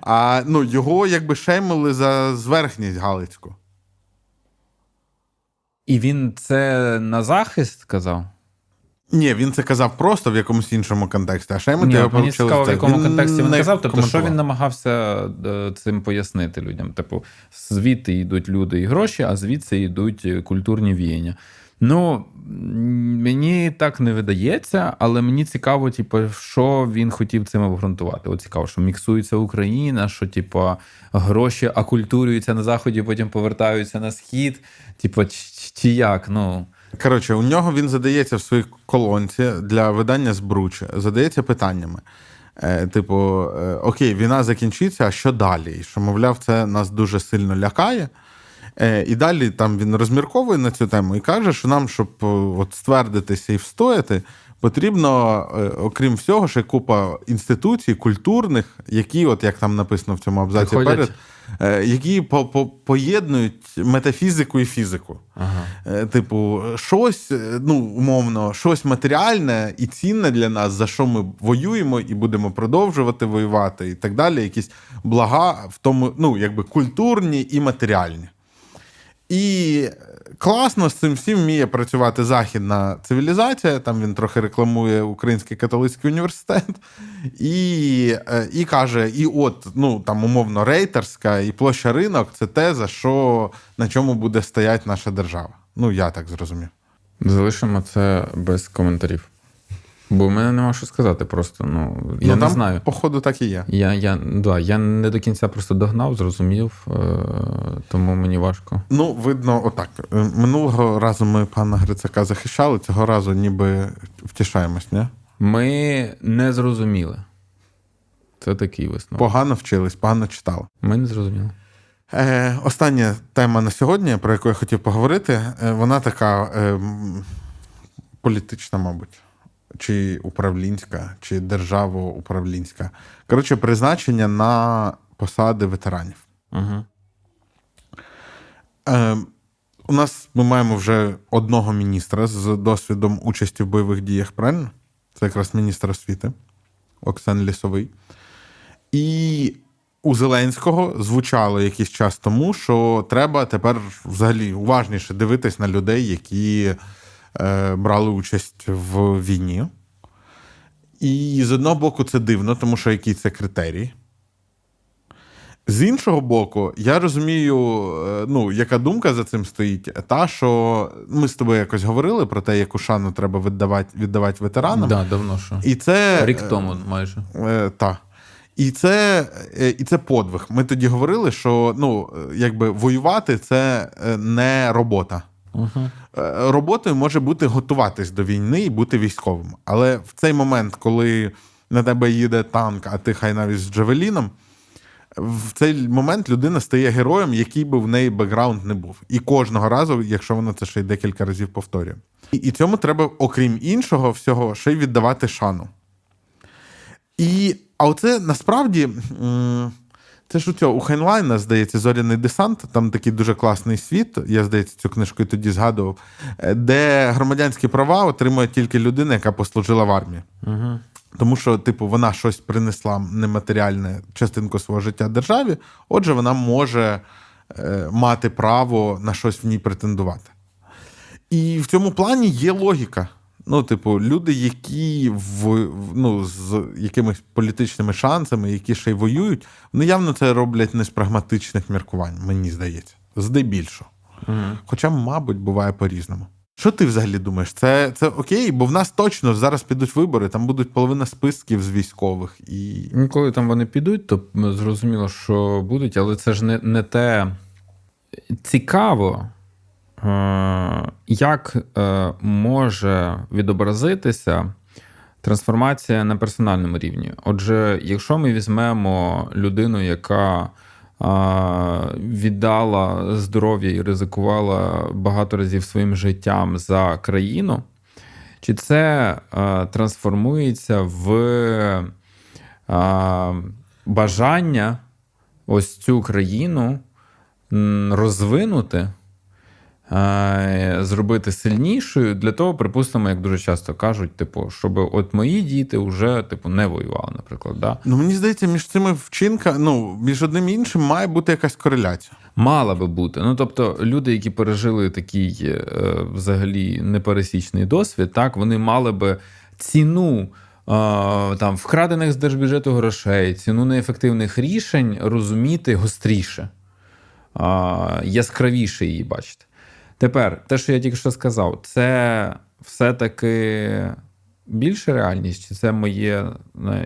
Speaker 2: А ну, його якби шеймили за зверхність Галицьку.
Speaker 1: І він це на захист сказав?
Speaker 2: Ні, він це казав просто в якомусь іншому контексті. А ще
Speaker 1: Ні, його Мені цікаво, в якому він контексті він казав. Тобто, що він намагався е, цим пояснити людям? Типу, звідти йдуть люди і гроші, а звідси йдуть культурні віяння. Ну, мені так не видається, але мені цікаво, типу, що він хотів цим обґрунтувати. От цікаво, що міксується Україна, що типу, гроші акультурюються на заході, потім повертаються на схід. Типу, чи як? Ну.
Speaker 2: Коротше, у нього він задається в своїй колонці для видання збруче, задається питаннями. Е, Типу, е, окей, війна закінчиться, а що далі? І що, мовляв, це нас дуже сильно лякає. Е, І далі там він розмірковує на цю тему і каже, що нам, щоб от ствердитися і встояти, потрібно, е, окрім всього, ще купа інституцій культурних, які, от як там написано в цьому абзаці перед, е, які по- по- поєднують метафізику і фізику.
Speaker 1: Ага.
Speaker 2: Е, Типу, щось, ну, умовно, щось матеріальне і цінне для нас, за що ми воюємо і будемо продовжувати воювати, і так далі. Якісь блага в тому, ну, якби культурні і матеріальні. І класно з цим всім вміє працювати західна цивілізація. Там він трохи рекламує Український католицький університет, і, е, і каже: і от, ну там умовно, рейтерська і площа ринок це те, за що на чому буде стояти наша держава. Ну, я так зрозумів.
Speaker 1: Залишимо це без коментарів. Бо в мене нема що сказати просто. Ну, я
Speaker 2: ну,
Speaker 1: не
Speaker 2: там,
Speaker 1: знаю.
Speaker 2: Походу, так і є.
Speaker 1: Я, я, да, я не до кінця просто догнав, зрозумів, е, тому мені важко.
Speaker 2: Ну, видно, отак. Е, Минулого разу ми пана Грицака захищали, цього разу ніби втішаємось, не?
Speaker 1: Ми не зрозуміли. Це такий висновок.
Speaker 2: Погано вчились, погано читали.
Speaker 1: Ми не зрозуміли.
Speaker 2: Е, остання тема на сьогодні, про яку я хотів поговорити, е, вона така е, політична, мабуть, чи управлінська, чи державоуправлінська. Коротше, призначення на посади ветеранів.
Speaker 1: Угу.
Speaker 2: Е, у нас ми маємо вже одного міністра з досвідом участі в бойових діях, правильно? Це якраз міністр освіти Оксан Лісовий. І у Зеленського звучало якийсь час тому, що треба тепер взагалі уважніше дивитись на людей, які брали участь в війні. І з одного боку, це дивно, тому що який це критерій. З іншого боку, я розумію, е, ну, яка думка за цим стоїть, та що ми з тобою якось говорили про те, яку шану треба віддавати, віддавати ветеранам.
Speaker 1: Да, давно що.
Speaker 2: І це
Speaker 1: Рік тому майже.
Speaker 2: Е, та. І це, е, і це подвиг. Ми тоді говорили, що ну, е, якби воювати це е, не робота.
Speaker 1: Угу.
Speaker 2: Роботою може бути готуватись до війни і бути військовим. Але в цей момент, коли на тебе їде танк, а ти хай навіть з Джавеліном, в цей момент людина стає героєм, який би в неї бекграунд не був. І кожного разу, якщо вона це ще й декілька разів повторює. І цьому треба, окрім іншого всього, ще й віддавати шану. І, а оце насправді. м, Це ж у цього у Хайнлайна, здається, зоряний десант. Там такий дуже класний світ. Я здається, цю книжку і тоді згадував, е, де громадянські права отримує тільки людина, яка послужила в армії.
Speaker 1: Угу.
Speaker 2: Тому що, типу, вона щось принесла нематеріальне частинку свого життя державі, отже, вона може е, мати право на щось в ній претендувати. І в цьому плані є логіка. Ну, типу, люди, які в, ну, з якимись політичними шансами, які ще й воюють, вони явно це роблять не з прагматичних міркувань, мені здається. Здебільшого.
Speaker 1: Угу.
Speaker 2: Хоча, мабуть, буває по-різному. Що ти взагалі думаєш? Це, це окей, бо в нас точно зараз підуть вибори, там будуть половина списків з військових. І...
Speaker 1: Ну, Коли там вони підуть, то зрозуміло, що будуть, але це ж не, не те цікаво, як е, може відобразитися трансформація на персональному рівні. Отже, якщо ми візьмемо людину, яка е, віддала здоров'я і ризикувала багато разів своїм життям за країну, чи це е, трансформується в е, бажання ось цю країну розвинути, е, зробити сильнішою для того, припустимо, як дуже часто кажуть, типу, щоб от мої діти вже типу, не воювали, наприклад. Да?
Speaker 2: Ну, мені здається, між цими вчинками, ну, між одним і іншим має бути якась кореляція.
Speaker 1: Мала би бути. Ну тобто, люди, які пережили такий е, взагалі непересічний досвід, так вони мали би ціну там вкрадених з держбюджету грошей, ціну неефективних рішень розуміти гостріше, яскравіше її бачити. Тепер, те, що я тільки що сказав, це все-таки більша реальність, чи це моє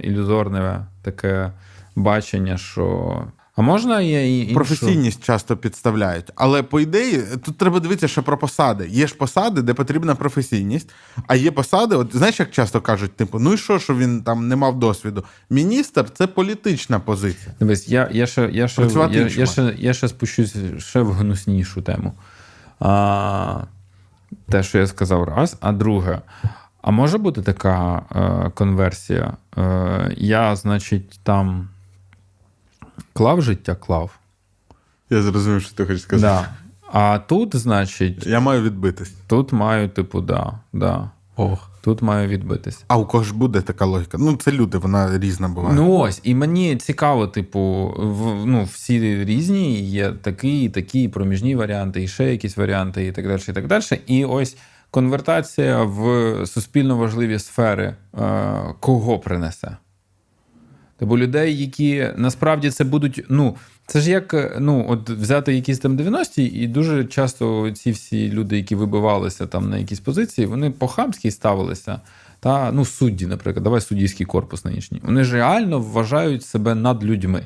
Speaker 1: ілюзорне таке бачення, що А можна є і іншу?
Speaker 2: професійність часто підставляють. Але по ідеї, тут треба дивитися ще про посади. Є ж посади, де потрібна професійність, а є посади, от знаєш, як часто кажуть, типу, ну і що, що він там не мав досвіду? Міністр це політична позиція.
Speaker 1: Дивись, я я, ще я, ще, я, я, ще, я ще спущусь ще в гнуснішу тему. А, те, що я сказав, раз. А друге, а може бути така е, конверсія? Е, я, значить, там клав життя клав.
Speaker 2: Я зрозумів, що ти хочеш сказати.
Speaker 1: Да. А тут, значить,
Speaker 2: Я маю відбитись.
Speaker 1: тут маю, типу, да, да.
Speaker 2: Ох.
Speaker 1: Тут маю відбитись.
Speaker 2: А у кого ж буде така логіка? Ну, це люди, вона різна буває.
Speaker 1: Ну ось, і мені цікаво, типу, в, ну, всі різні, є такі, і такі, і проміжні варіанти, і ще якісь варіанти, і так далі. І так далі. І ось конвертація в суспільно важливі сфери е, кого принесе? Тобто людей, які насправді це будуть. ну, Це ж як е, ну, от взяти якісь там 90-ті, і дуже часто ці всі люди, які вибивалися там на якісь позиції, вони по-хамськи ставилися. Та, ну, судді, наприклад, давай суддівський корпус нинішній. Вони ж реально вважають себе над людьми.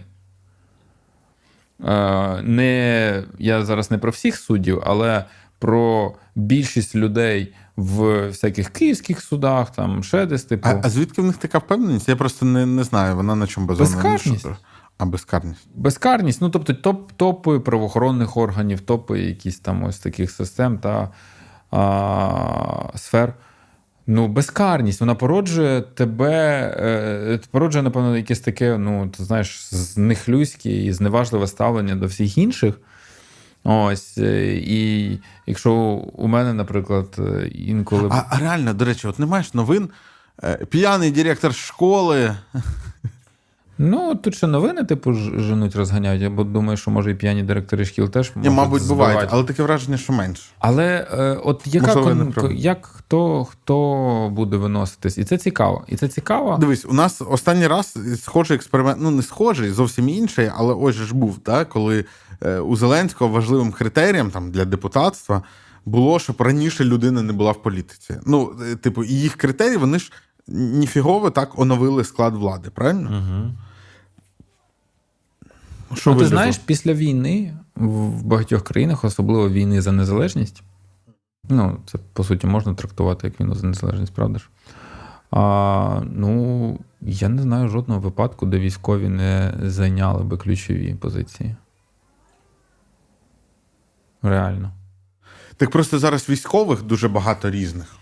Speaker 1: Е, не, Я зараз не про всіх суддів, але про більшість людей в всяких київських судах, там ще десь типу.
Speaker 2: А, а звідки в них така впевненість? Я просто не, не знаю, вона на чому базована.
Speaker 1: Безкарність.
Speaker 2: А безкарність.
Speaker 1: Безкарність, ну тобто топ, топи правоохоронних органів, топи якісь там ось таких систем та а, сфер. Ну, безкарність, вона породжує тебе, е, породжує, напевно, якесь таке, ну, ти знаєш, знехлюське і зневажливе ставлення до всіх інших. Ось. е, І якщо у мене, наприклад, е, інколи.
Speaker 2: А, а реально, до речі, от не маєш новин. П'яний директор школи.
Speaker 1: Ну, тут ще новини, типу, женуть, розганяють, або думаю, що може і п'яні директори шкіл теж
Speaker 2: Ні,
Speaker 1: можуть
Speaker 2: мабуть, бувають, але таке враження, що менше.
Speaker 1: Але е, от яка кон... як хто, хто буде виноситись? І це цікаво. І це цікаво.
Speaker 2: Дивись, у нас останній раз схожий експеримент, ну не схожий, зовсім інший, але ось же ж був, так, коли е, у Зеленського важливим критерієм там, для депутатства було, щоб раніше людина не була в політиці. Ну, е, типу, і їх критерії, вони ж ніфігово так оновили склад влади, правильно?
Speaker 1: Угу.
Speaker 2: Що
Speaker 1: А ти знаєш, після війни в багатьох країнах, особливо війни за незалежність, ну, це по суті можна трактувати як війну за незалежність, правда ж? А, ну, я не знаю жодного випадку, де військові не зайняли би ключові позиції. Реально.
Speaker 2: Так просто зараз військових дуже багато різних.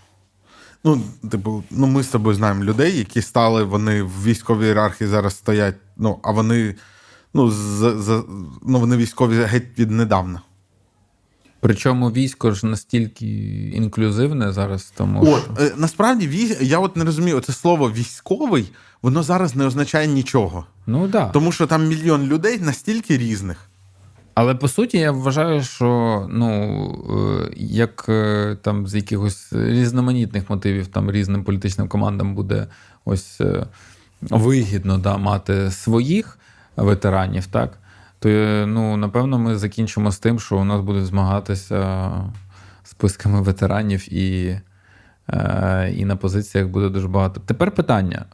Speaker 2: Ну, типу, ну ми з тобою знаємо людей, які стали, вони в військовій ієрархії зараз стоять, ну, а вони, ну, з, з, ну, вони військові геть віднедавна.
Speaker 1: Причому військо ж настільки інклюзивне зараз, тому що...
Speaker 2: е, насправді, вій... я от не розумію, це слово військовий, воно зараз не означає нічого.
Speaker 1: Ну. Да.
Speaker 2: Тому що там мільйон людей настільки різних.
Speaker 1: Але по суті, я вважаю, що ну, е, як е, там з якихось різноманітних мотивів там різним політичним командам буде ось вигідно да, мати своїх ветеранів, так, то е, ну, напевно ми закінчимо з тим, що у нас будуть змагатися списками ветеранів і. е, І на позиціях буде дуже багато. Тепер питання,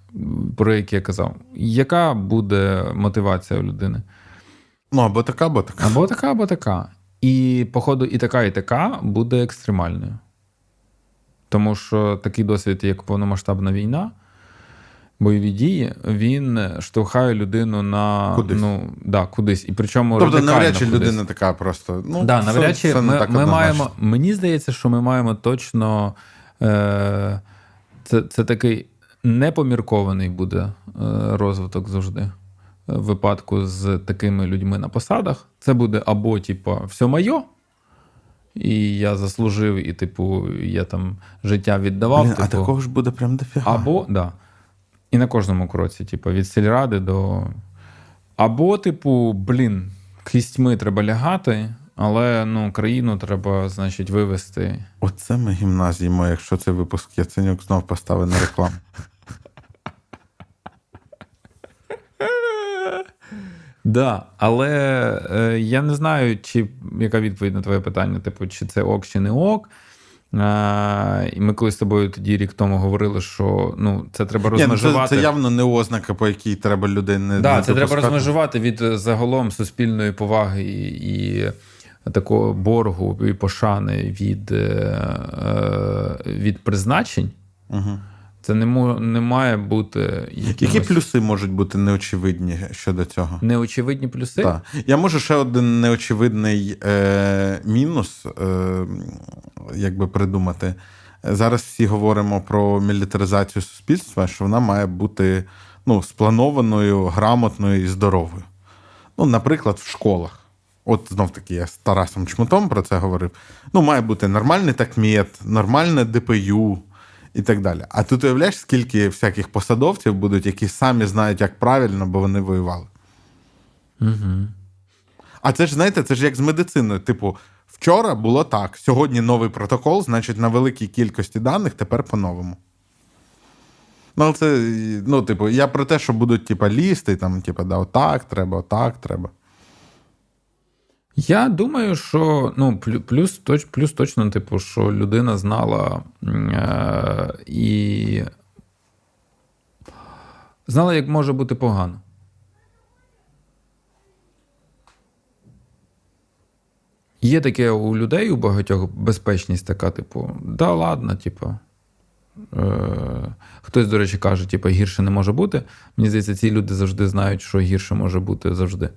Speaker 1: про яке я казав: яка буде мотивація у людини?
Speaker 2: Ну, або така, або така.
Speaker 1: Або така, або така. І, походу, і така, і така буде екстремальною. Тому що такий досвід, як повномасштабна війна, бойові дії, він штовхає людину на
Speaker 2: Кудись.
Speaker 1: Ну, да, кудись. І причому
Speaker 2: Тобто, навряд чи людина така просто. Ну,
Speaker 1: Да, навряд чи ми,
Speaker 2: так
Speaker 1: ми маємо. Мені здається, що ми маємо точно. Е, це, це такий непоміркований буде е, розвиток завжди. В випадку з такими людьми на посадах. Це буде або, типу, все моє, і я заслужив, і, типу, я там життя віддавав.
Speaker 2: Блін, а
Speaker 1: типу,
Speaker 2: такого ж буде прям дофіга.
Speaker 1: або, да. І на кожному кроці, типу, від сільради до. Або, типу, блін, кістьми треба лягати, але ну, країну треба, значить, вивести.
Speaker 2: Оце ми гімназії, мо, якщо цей випуск Яценюк знов поставить на рекламу.
Speaker 1: Да, але е, я не знаю, чи яка відповідь на твоє питання, типу, чи це ок, чи не ок. А, І ми коли з тобою тоді рік тому говорили, що ну, це треба розмежувати.
Speaker 2: Ні, ну це, це явно не ознака, по якій треба людей не
Speaker 1: да,
Speaker 2: не
Speaker 1: це треба розмежувати від загалом суспільної поваги і, і такого боргу і пошани від, е, від призначень.
Speaker 2: Угу.
Speaker 1: Це не не має бути. Якимось...
Speaker 2: Які плюси можуть бути неочевидні щодо цього?
Speaker 1: Неочевидні плюси?
Speaker 2: Так. Я можу ще один неочевидний е, мінус е, якби придумати. Зараз всі говоримо про мілітаризацію суспільства, що вона має бути ну, спланованою, грамотною і здоровою. Ну, Наприклад, в школах. От знов таки я з Тарасом Чмутом про це говорив. Ну, має бути нормальний такмет, нормальне ДПЮ і так далі. А тут уявляєш, скільки всяких посадовців будуть, які самі знають, як правильно, бо вони воювали.
Speaker 1: Угу.
Speaker 2: А це ж, знаєте, це ж як з медициною. Типу, вчора було так, сьогодні новий протокол, значить, на великій кількості даних тепер по-новому. Ну, це, ну, типу, я про те, що будуть, типу, лісти, там, типу, да, отак треба, отак треба.
Speaker 1: Я думаю, що ну, плюс плюс точно, типу, що людина знала е, і знала, як може бути погано. Є таке у людей, у багатьох безпечність така, типу, да, ладно, типу. Е, Хтось, до речі, каже, типу, гірше не може бути. Мені здається, ці люди завжди знають, що гірше може бути завжди.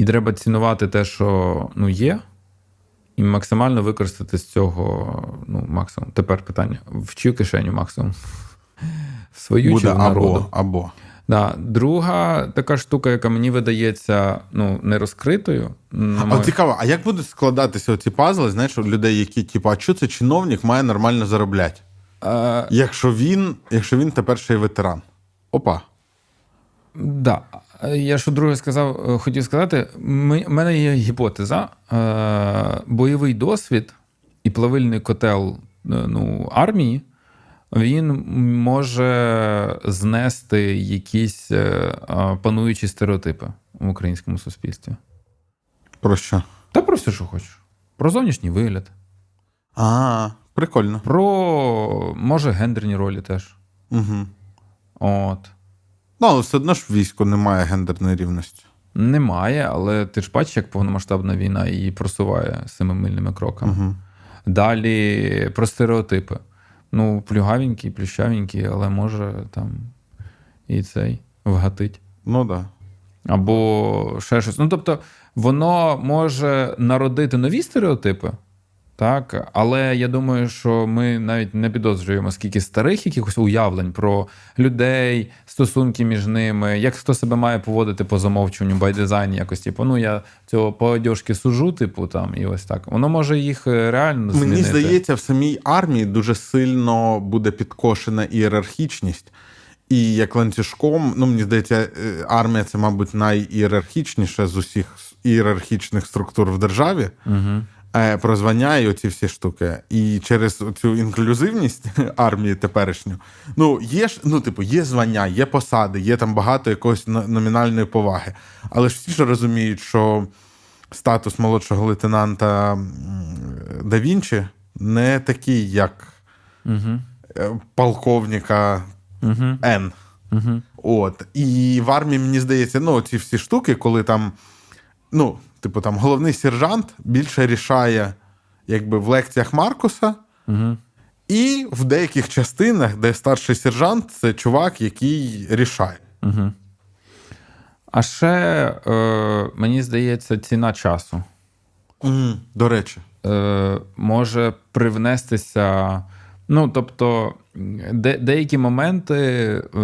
Speaker 1: І треба цінувати те, що ну, є, і максимально використати з цього ну, максимум. Тепер питання: в чию кишеню максимум? В свою
Speaker 2: Буде
Speaker 1: чи в народу?
Speaker 2: Або, або.
Speaker 1: Да. Друга така штука, яка мені видається ну, не розкритою.
Speaker 2: А цікаво, а як будуть складатися ці пазли, знаєш, у людей, які, типу, а що це чиновник має нормально заробляти? А... Якщо він якщо він тепер ще й ветеран. Опа.
Speaker 1: Да. Я що друге сказав, е, хотів сказати, У мене є гіпотеза. Е, бойовий досвід і плавильний котел е, ну, армії, він може знести якісь пануючі стереотипи в українському суспільстві.
Speaker 2: Про що?
Speaker 1: Та про все, що хочеш. Про зовнішній вигляд.
Speaker 2: А, прикольно.
Speaker 1: Про, може, гендерні ролі теж.
Speaker 2: Угу.
Speaker 1: От.
Speaker 2: Ну, але все одно ж війську немає гендерної рівності.
Speaker 1: Немає, але ти ж бачиш, як повномасштабна війна її просуває семимильними кроками.
Speaker 2: Угу.
Speaker 1: Далі про стереотипи. Ну, плюгавенький, плющавенький, але може там і цей вгатить.
Speaker 2: Ну так. Да.
Speaker 1: Або ще щось. Ну, тобто, воно може народити нові стереотипи. Так, але я думаю, що ми навіть не підозрюємо, скільки старих якихось уявлень про людей, стосунки між ними, як хто себе має поводити по замовчуванню, байдизайні, якось типу, ну я цього по сужу, типу там, і ось так. Воно може їх е, реально змінити.
Speaker 2: Мені здається, в самій армії дуже сильно буде підкошена ієрархічність. І як ланцюжком, ну мені здається, е, армія це, мабуть, найієрархічніша з усіх ієрархічних структур в державі.
Speaker 1: Угу.
Speaker 2: Е, про звання і оці всі штуки. І через цю інклюзивність армії теперішню, ну є ж, ну, типу, є звання, є посади, є там багато якоїсь номінальної поваги. Але ж всі ж розуміють, що статус молодшого лейтенанта да Вінчі не такий, як
Speaker 1: угу.
Speaker 2: полковника
Speaker 1: угу.
Speaker 2: Н.
Speaker 1: Угу.
Speaker 2: От. І в армії, мені здається, ну, ці всі штуки, коли там. ну, Типу, там головний сержант більше рішає якби в лекціях Маркуса,
Speaker 1: угу.
Speaker 2: і в деяких частинах, де старший сержант, це чувак, який рішає.
Speaker 1: Угу. А ще, е, мені здається, ціна часу.
Speaker 2: Mm, до речі,
Speaker 1: Е, може привнестися. Ну, тобто, де, деякі моменти, е,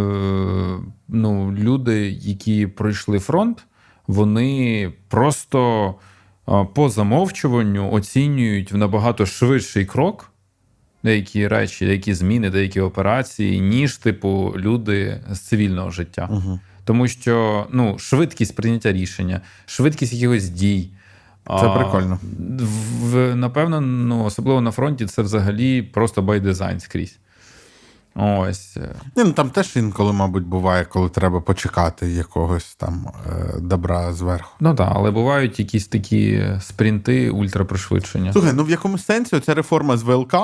Speaker 1: ну, люди, які пройшли фронт вони просто по замовчуванню оцінюють в набагато швидший крок деякі речі, деякі зміни, деякі операції, ніж, типу, люди з цивільного життя.
Speaker 2: Угу.
Speaker 1: Тому що ну, швидкість прийняття рішення, швидкість якихось дій.
Speaker 2: Це прикольно.
Speaker 1: В, Напевно, ну, особливо на фронті, це взагалі просто байдизайн скрізь. Ось.
Speaker 2: Ні, ну Там теж інколи, мабуть, буває, коли треба почекати якогось там е, добра зверху.
Speaker 1: Ну так, але бувають якісь такі спринти ультрапришвидшення.
Speaker 2: Слухай, ну в якомусь сенсі ця реформа з ВЛК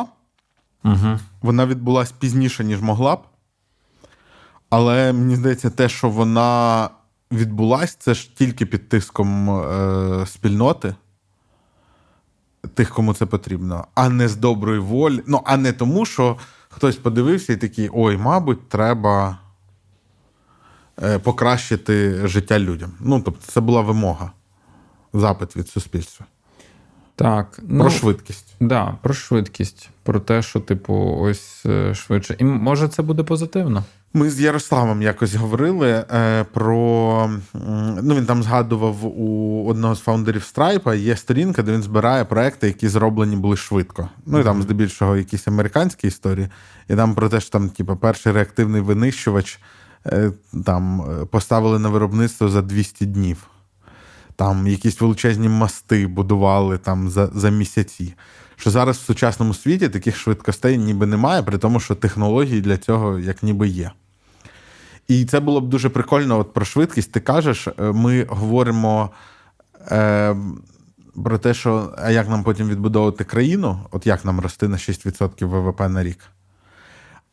Speaker 1: угу.
Speaker 2: вона відбулася пізніше, ніж могла б. Але мені здається, те, що вона відбулася, це ж тільки під тиском е, спільноти, тих, кому це потрібно, а не з доброї волі. Ну, а не тому, що хтось подивився і такий: ой, мабуть, треба е, покращити життя людям. Ну, тобто, це була вимога, запит від суспільства.
Speaker 1: Так,
Speaker 2: ну, Про швидкість.
Speaker 1: Да, про швидкість. Про те, що, типу, ось е, швидше. І може це буде позитивно.
Speaker 2: Ми з Ярославом якось говорили е, про. Ну, він там згадував у одного з фаундерів Stripe, є сторінка, де він збирає проекти, які зроблені були швидко. Ну і там, здебільшого, якісь американські історії. І там про те, що там, типу, перший реактивний винищувач е, там е, поставили на виробництво за 200 днів. Там якісь величезні мости будували там за, за місяці що зараз в сучасному світі таких швидкостей ніби немає, при тому, що технології для цього як ніби є. І це було б дуже прикольно. От про швидкість ти кажеш, е, ми говоримо е, про те, що а як нам потім відбудовувати країну, от як нам рости на 6% ВВП на рік.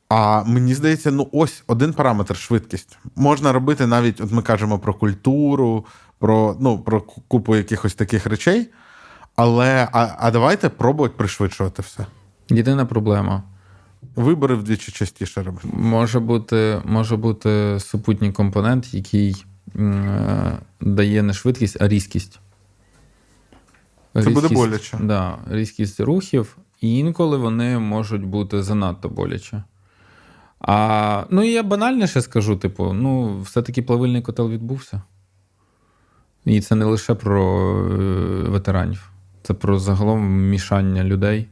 Speaker 2: А мені здається, ну ось один параметр швидкість. Можна робити навіть, от ми кажемо про культуру, про ну, про купу якихось таких речей. Але а, а давайте пробувати пришвидшувати все.
Speaker 1: Єдина проблема.
Speaker 2: Вибори вдвічі частіше робити.
Speaker 1: Може бути може бути супутній компонент, який е, дає не швидкість, а різкість.
Speaker 2: Це різкість, буде боляче.
Speaker 1: Да, Різкість рухів, і інколи вони можуть бути занадто боляче. А, Ну і я банальніше скажу: типу, ну, все-таки плавильний котел відбувся. І це не лише про е, ветеранів. Це про загалом мішання людей,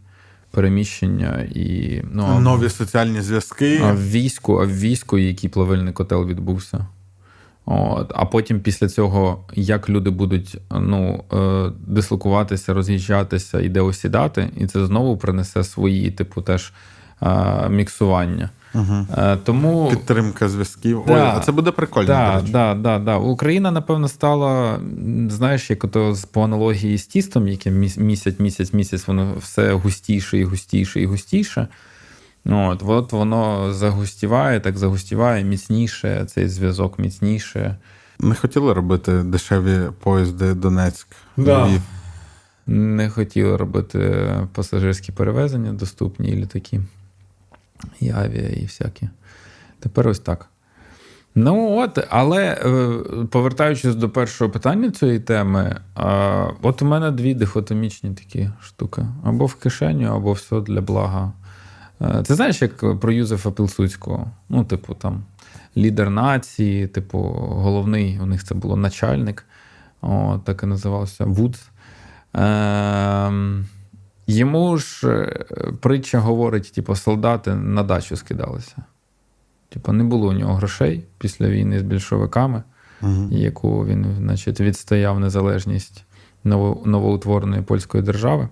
Speaker 1: переміщення і
Speaker 2: ну, нові соціальні зв'язки.
Speaker 1: А в війську, а в війську, який плавильний котел відбувся. От. А потім після цього, як люди будуть ну, е, дислокуватися, роз'їжджатися і де осідати, і це знову принесе свої, типу, теж е, міксування.
Speaker 2: Угу. Тому підтримка зв'язків. Да, Ой, а це буде прикольно.
Speaker 1: Да, да, да, да. Україна, напевно, стала, знаєш, як ото по аналогії з тістом, яке місяць, місяць, місяць, воно все густіше і густіше і густіше. От, от воно загустіває, так загустіває, міцніше, цей зв'язок міцніше.
Speaker 2: Не хотіли робити дешеві поїзди Донецьк.
Speaker 1: Да. Львів? Не хотіли робити пасажирські перевезення, доступні літаки і авіа, і всякі. Тепер ось так. Ну, от, але е, повертаючись до першого питання цієї теми, от у мене дві дихотомічні такі штуки: або в кишеню, або все для блага. Е, ти знаєш, як про Юзефа Пілсуцького? Ну, типу, там лідер нації, типу, головний у них це було начальник, О, так і називався Вудс. Ем, Йому ж е, притча говорить, типу, солдати на дачу скидалися. Типу, не було у нього грошей після війни з більшовиками, угу. яку він, значить, відстояв незалежність новоутвореної польської держави.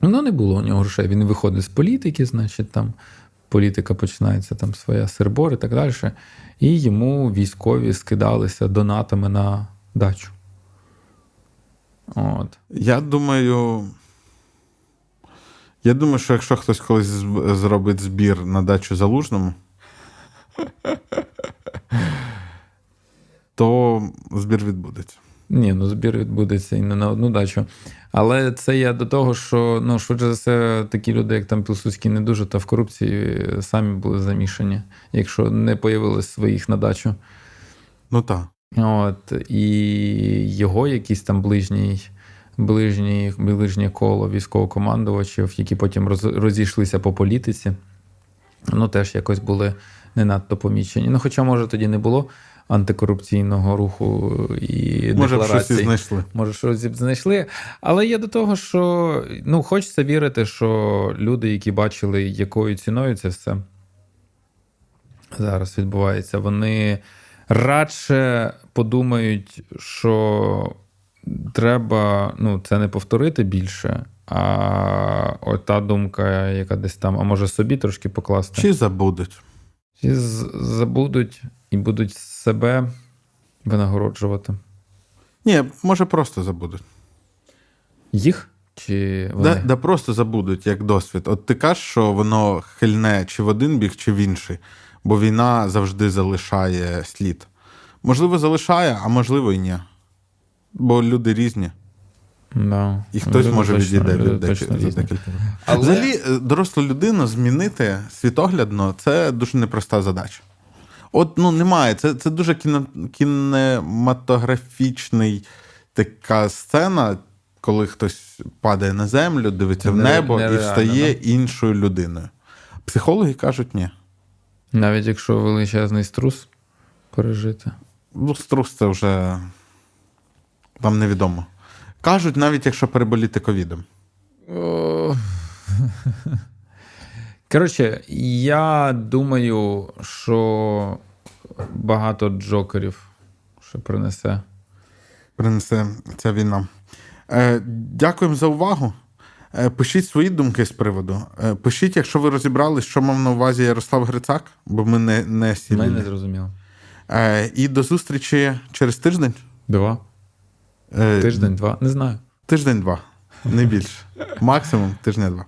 Speaker 1: Ну, не було у нього грошей. Він виходить з політики, значить, там політика починається, там своя сербор і так далі. І йому військові скидалися донатами на дачу. От.
Speaker 2: Я думаю. Я думаю, що якщо хтось колись зробить збір на дачу залужному, то збір відбудеться.
Speaker 1: Ні, ну збір відбудеться і не на одну дачу. Але це я до того, що ну, швидше за все, такі люди, як там Пілсудський, не дуже та в корупції самі були замішані, якщо не появилось своїх на дачу.
Speaker 2: Ну так.
Speaker 1: От, І його якийсь там ближній ближні, ближнє коло військовокомандувачів, які потім розійшлися по політиці, ну теж якось були не надто помічені. Ну, хоча, може, тоді не було антикорупційного руху і
Speaker 2: може, декларацій. щось знайшли.
Speaker 1: Може, щось знайшли. Але є до того, що ну, хочеться вірити, що люди, які бачили, якою ціною це все зараз відбувається, вони радше подумають, що треба ну, це не повторити більше, А ота думка, яка десь там, а може собі трошки покласти.
Speaker 2: Чи забудуть?
Speaker 1: Чи забудуть і будуть себе винагороджувати.
Speaker 2: Ні, може просто забудуть.
Speaker 1: Їх? Чи вони?
Speaker 2: Да, да просто забудуть як досвід. От ти кажеш, що воно хильне чи в один бік, чи в інший, бо війна завжди залишає слід. Можливо, залишає, а можливо і ні. Бо люди різні.
Speaker 1: Да.
Speaker 2: І хтось
Speaker 1: Люди
Speaker 2: може
Speaker 1: точно-
Speaker 2: відійде від декілька.
Speaker 1: Але-
Speaker 2: Взагалі, е, дорослу людину змінити світоглядно це дуже непроста задача. От ну немає. Це, це дуже кіно, кінематографічний така сцена, коли хтось падає на землю, дивиться в
Speaker 1: Нере-
Speaker 2: небо і
Speaker 1: нереально,
Speaker 2: встає іншою людиною. Психологи кажуть, ні.
Speaker 1: Навіть якщо величезний струс пережити.
Speaker 2: Ну, струс це вже там невідомо. Кажуть, навіть якщо переболіти ковідом.
Speaker 1: Коротше, я думаю, що багато джокерів що принесе.
Speaker 2: принесе ця війна. Е, дякуємо за увагу. Е, пишіть свої думки з приводу. Е, пишіть, якщо ви розібрали, що мав на увазі Ярослав Грицак, бо ми не, не сілі.
Speaker 1: Мене не зрозуміло.
Speaker 2: Е, і до зустрічі через тиждень.
Speaker 1: Два.
Speaker 2: Е,
Speaker 1: Тиждень, два. Не знаю.
Speaker 2: Тиждень-два. Не більше. Максимум тижня-два.